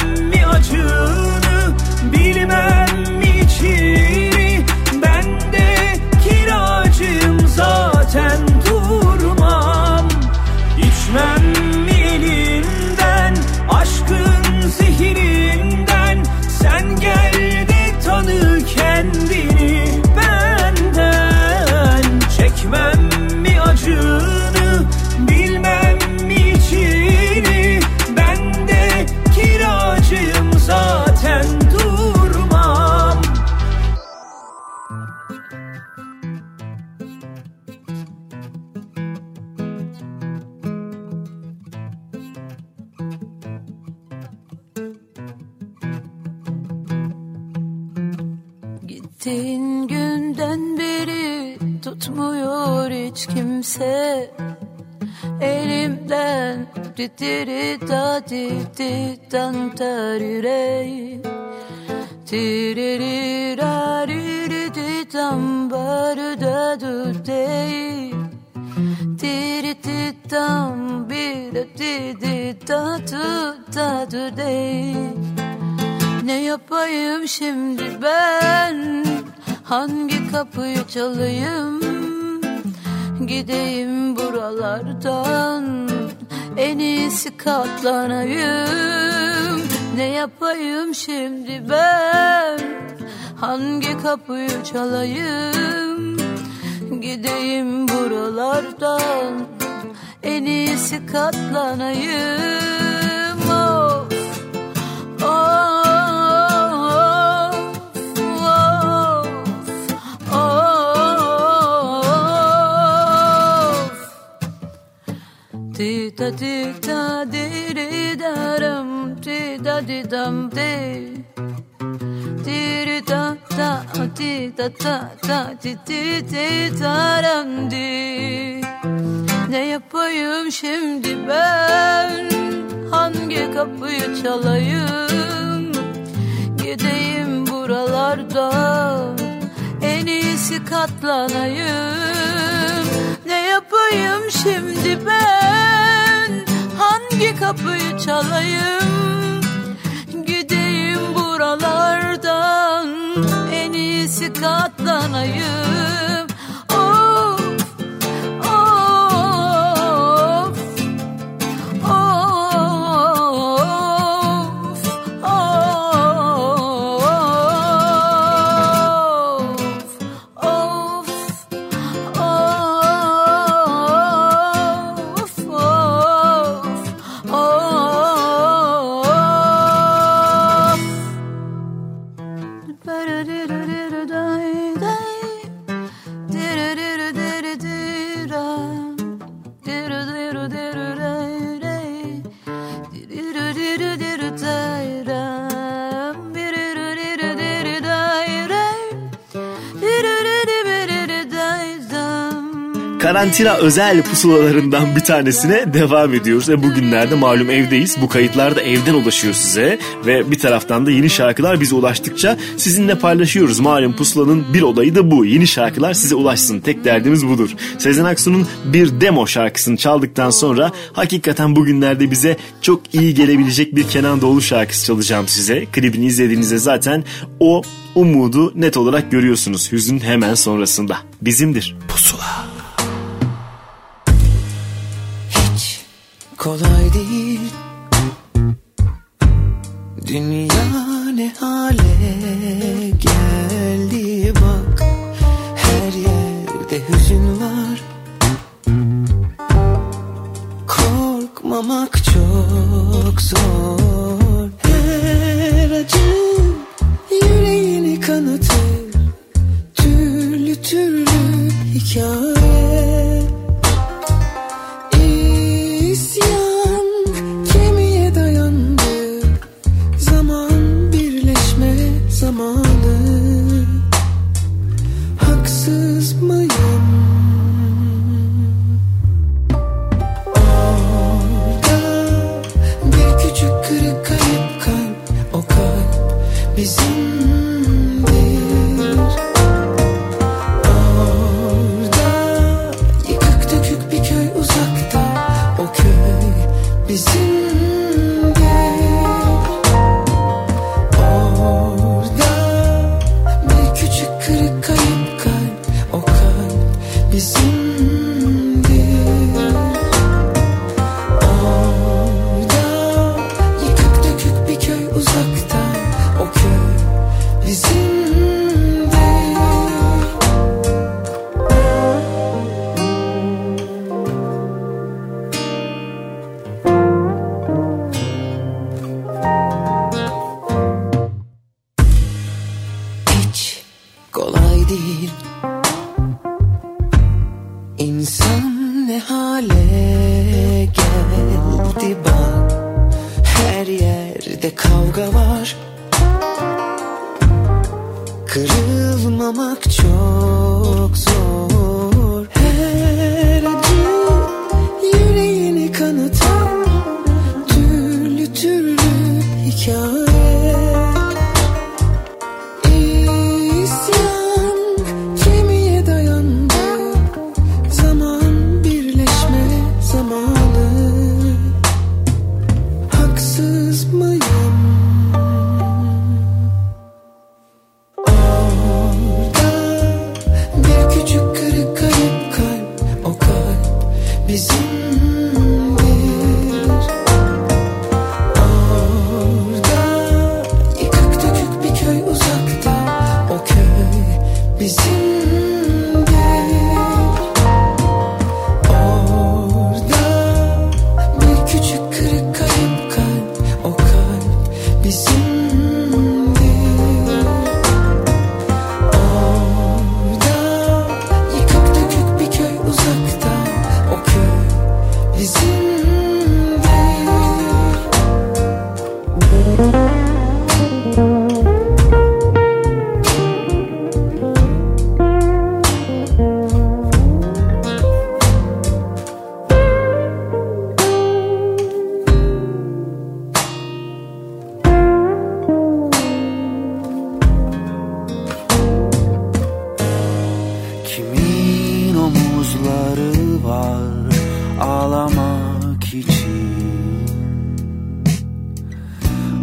do do da do do dun da do do. Katlanayım Ne yapayım şimdi ben? Hangi kapıyı çalayım? Gideyim buralardan. En iyisi katlanayım Ti da ti da di ri da ram ti da di dam di Ti ri da da ti da da da ti ti ti da ram di Ne yapayım şimdi ben? Hangi kapıyı çalayım? Gideyim buralardan En iyisi katlanayım Ne yapayım şimdi ben? Hangi kapıyı çalayım? Gideyim buralardan En iyisi katlanayım Karantina özel pusulalarından bir tanesine devam ediyoruz. Ve bugünlerde malum evdeyiz. Bu kayıtlar da evden ulaşıyor size. Ve bir taraftan da yeni şarkılar bize ulaştıkça sizinle paylaşıyoruz. Malum pusulanın bir olayı da bu. Yeni şarkılar size ulaşsın. Tek derdimiz budur. Sezen Aksu'nun bir demo şarkısını çaldıktan sonra hakikaten bugünlerde bize çok iyi gelebilecek bir Kenan Doğulu şarkısı çalacağım size. Klibini izlediğinizde zaten o umudu net olarak görüyorsunuz. Hüzün hemen sonrasında. Bizimdir. Pusula. Kolay değil. Dünya ne hale geldi bak. Her yerde hüzün var. Korkmamak çok zor. Her acı yüreğini kanatır Türlü türlü hikaye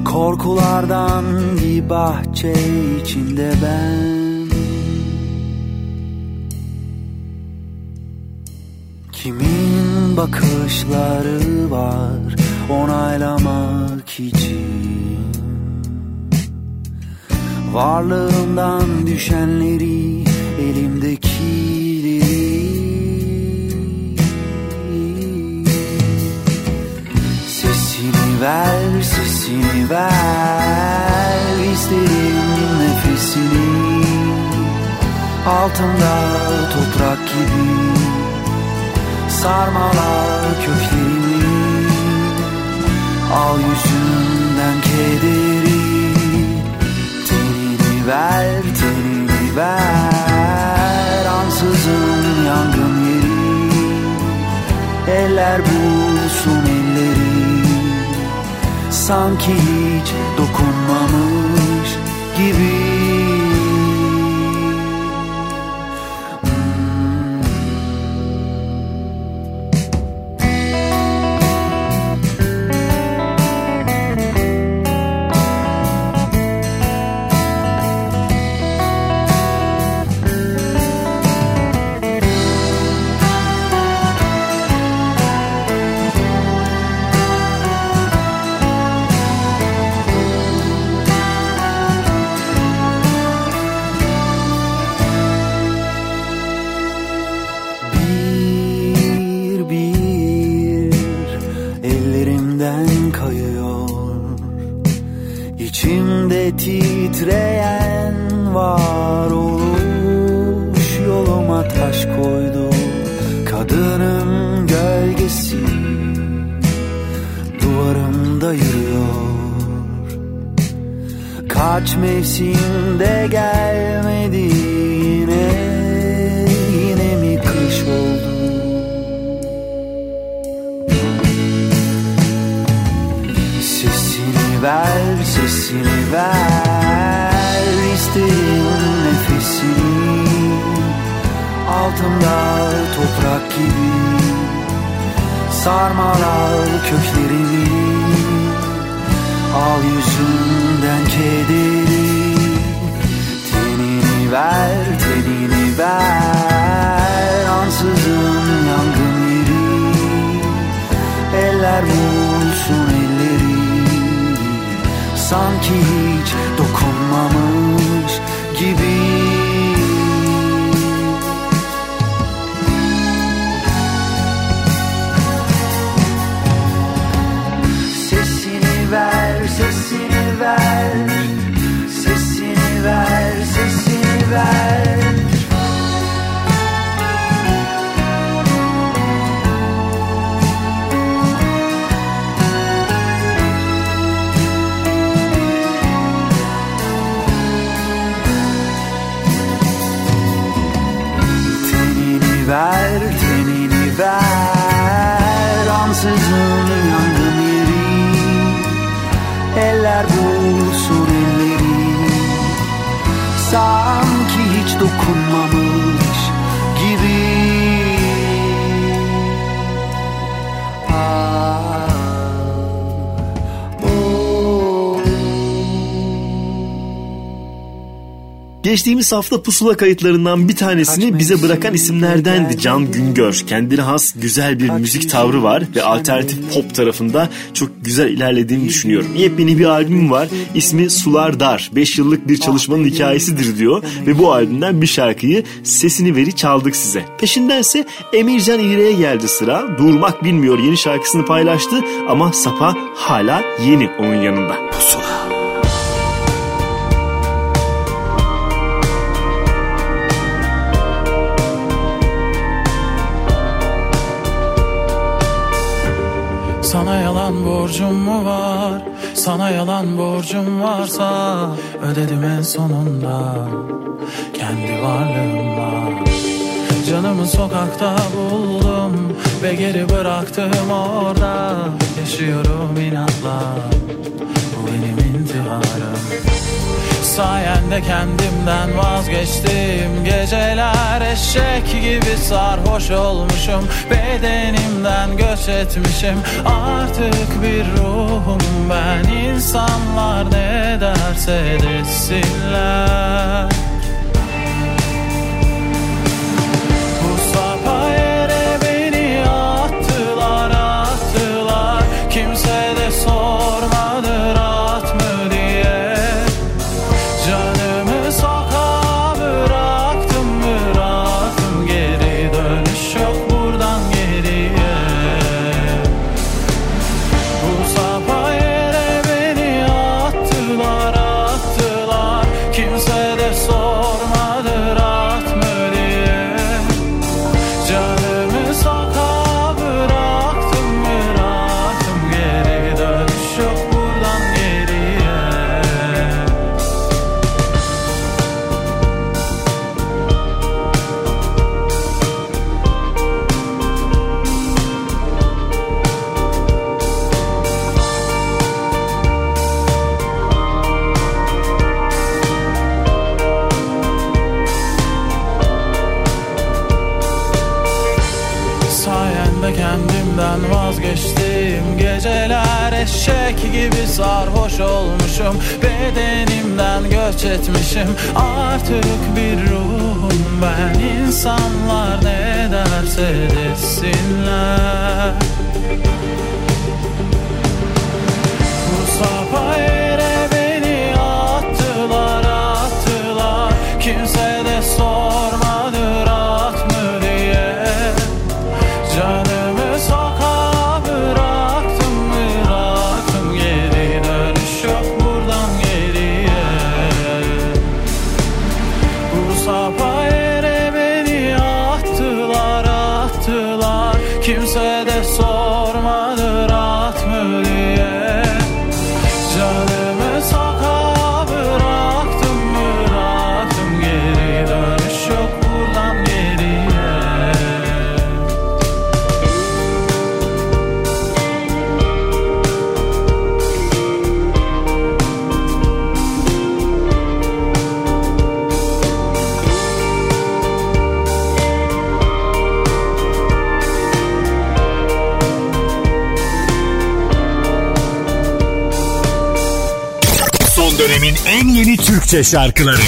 Korkulardan bir bahçe içinde ben. Kimin bakışları var onaylamak için? Varlığımdan düşenleri elimdeki Sesini ver, sesini ver. İsterim nefesini Altında toprak gibi. Sarmalar köklerini Al yüzünden kederi. Tenini ver, tenini ver. Ansızın yangın yeri. Eller bulsun elini sanki hiç dokunmamış gibi. Sanki hiç dokunmamış Geçtiğimiz hafta pusula kayıtlarından bir tanesini bize bırakan isimlerdendi Can Güngör. Kendine has güzel bir müzik tavrı var ve alternatif pop tarafında çok güzel ilerlediğini düşünüyorum. Yepyeni bir albüm var. İsmi Sular Dar. 5 yıllık bir çalışmanın hikayesidir diyor ve bu albümden bir şarkıyı sesini veri çaldık size. Peşindense Emircan İğre'ye geldi sıra. Durmak bilmiyor yeni şarkısını paylaştı ama Sapa hala yeni onun yanında. Pusula. Sana yalan borcum mu var? Sana yalan borcum varsa ödedim en sonunda kendi varlığımla. Canımı sokakta buldum ve geri bıraktım orada. Yaşıyorum inatla, bu benim intiharım. Sayende kendimden vazgeçtim. Geceler eşek gibi sarhoş olmuşum. Bedenimden göç etmişim. Artık bir ruhum ben. İnsanlar ne derse desinler göç etmişim. Artık bir ruhum ben. İnsanlar ne derse desinler Türkçe şarkıları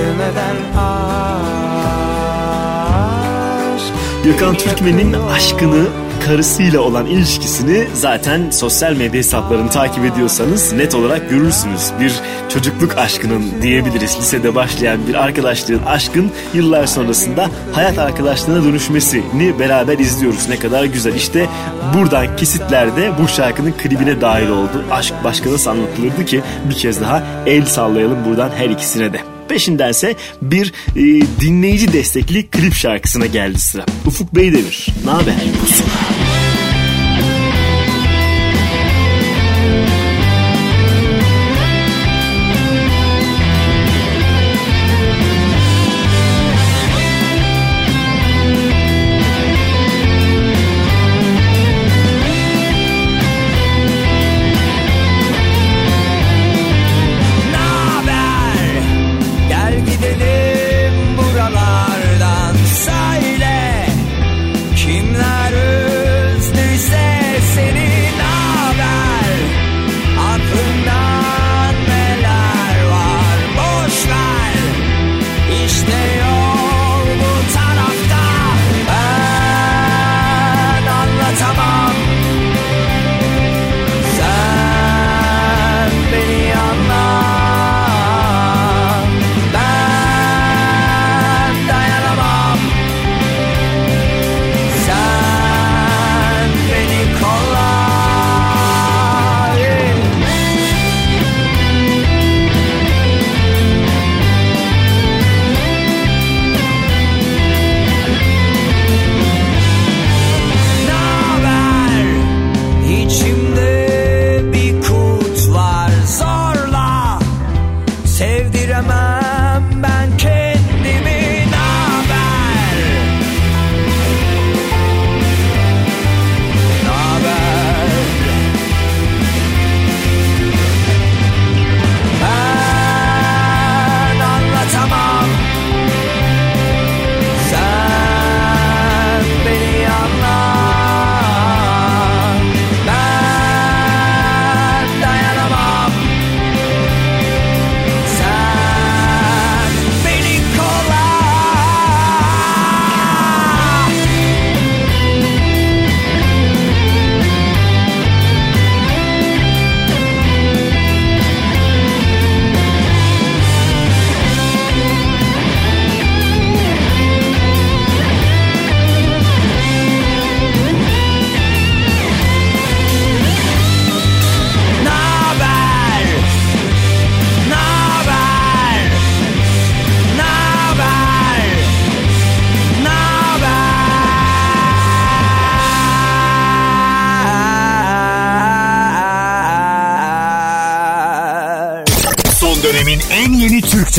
sevmeden aşk Gökhan Türkmen'in aşkını karısıyla olan ilişkisini zaten sosyal medya hesaplarını takip ediyorsanız net olarak görürsünüz. Bir çocukluk aşkının diyebiliriz. Lisede başlayan bir arkadaşlığın aşkın yıllar sonrasında hayat arkadaşlığına dönüşmesini beraber izliyoruz. Ne kadar güzel. İşte buradan kesitlerde bu şarkının klibine dahil oldu. Aşk başka nasıl anlatılırdı ki bir kez daha el sallayalım buradan her ikisine de. Peşindense bir e, dinleyici destekli klip şarkısına geldi sıra. Ufuk Beydemir. Ne haber? Pusula.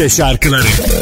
Türkçe şarkıları.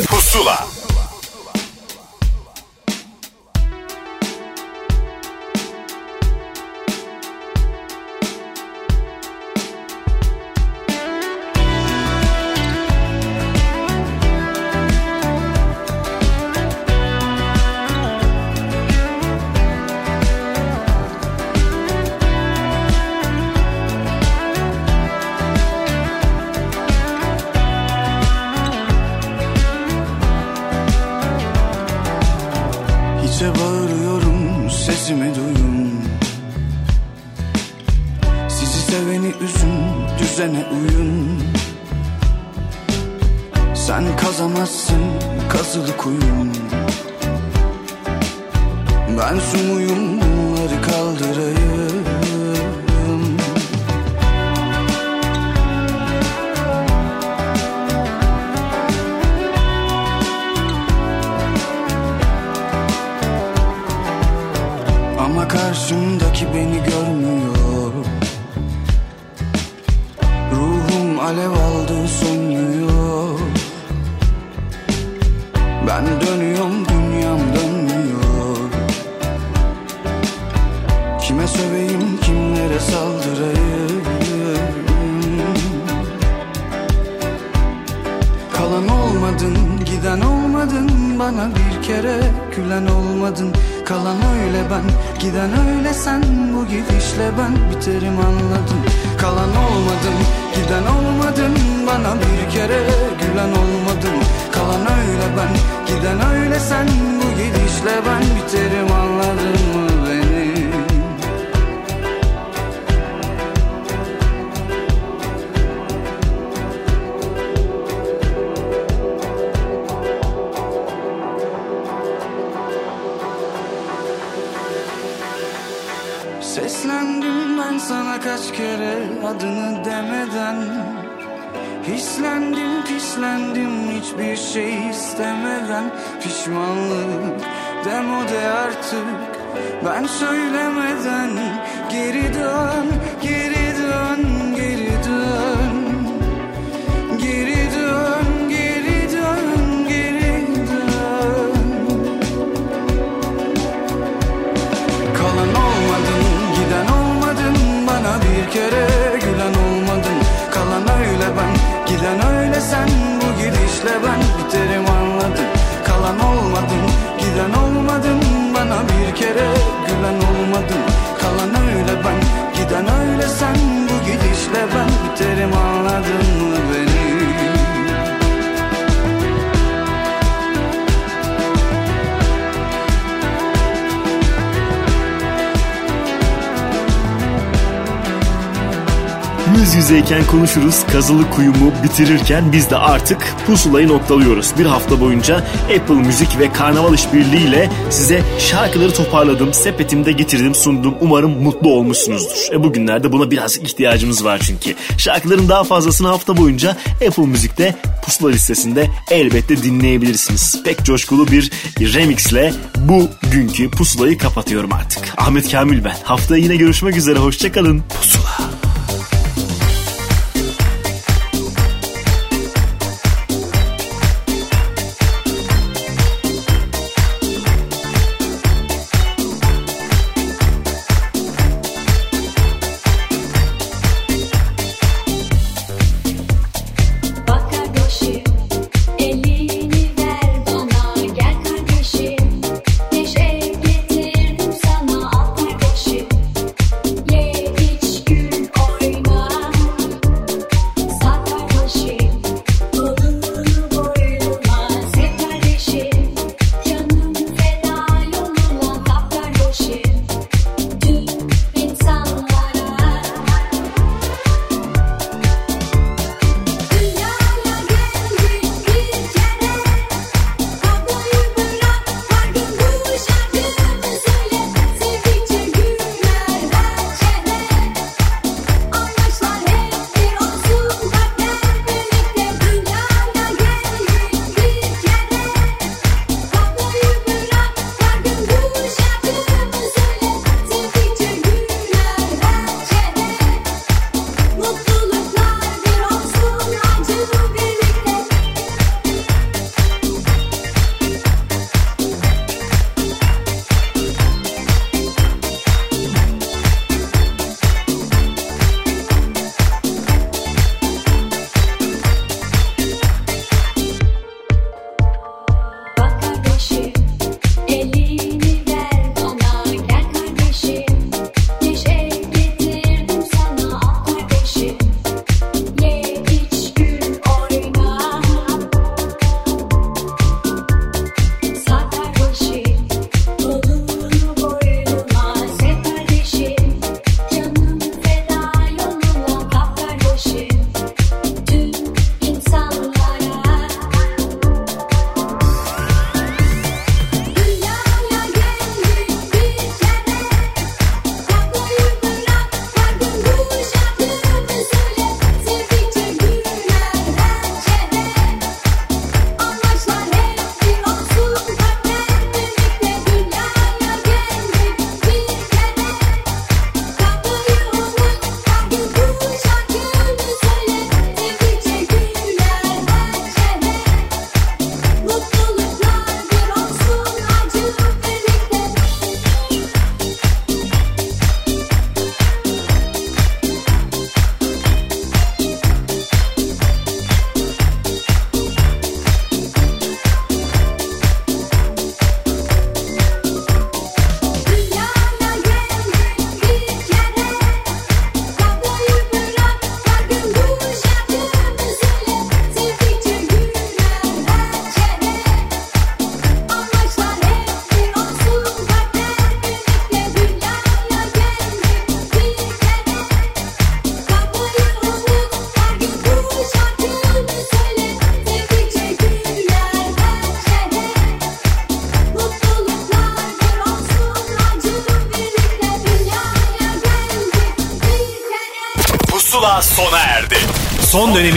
konuşuruz. Kazılı kuyumu bitirirken biz de artık pusulayı noktalıyoruz. Bir hafta boyunca Apple Müzik ve Karnaval İşbirliği ile size şarkıları toparladım, sepetimde getirdim, sundum. Umarım mutlu olmuşsunuzdur. E bugünlerde buna biraz ihtiyacımız var çünkü. Şarkıların daha fazlasını hafta boyunca Apple Müzik'te pusula listesinde elbette dinleyebilirsiniz. Pek coşkulu bir remixle bu günkü pusulayı kapatıyorum artık. Ahmet Kamil ben. Haftaya yine görüşmek üzere. Hoşçakalın. Pusula.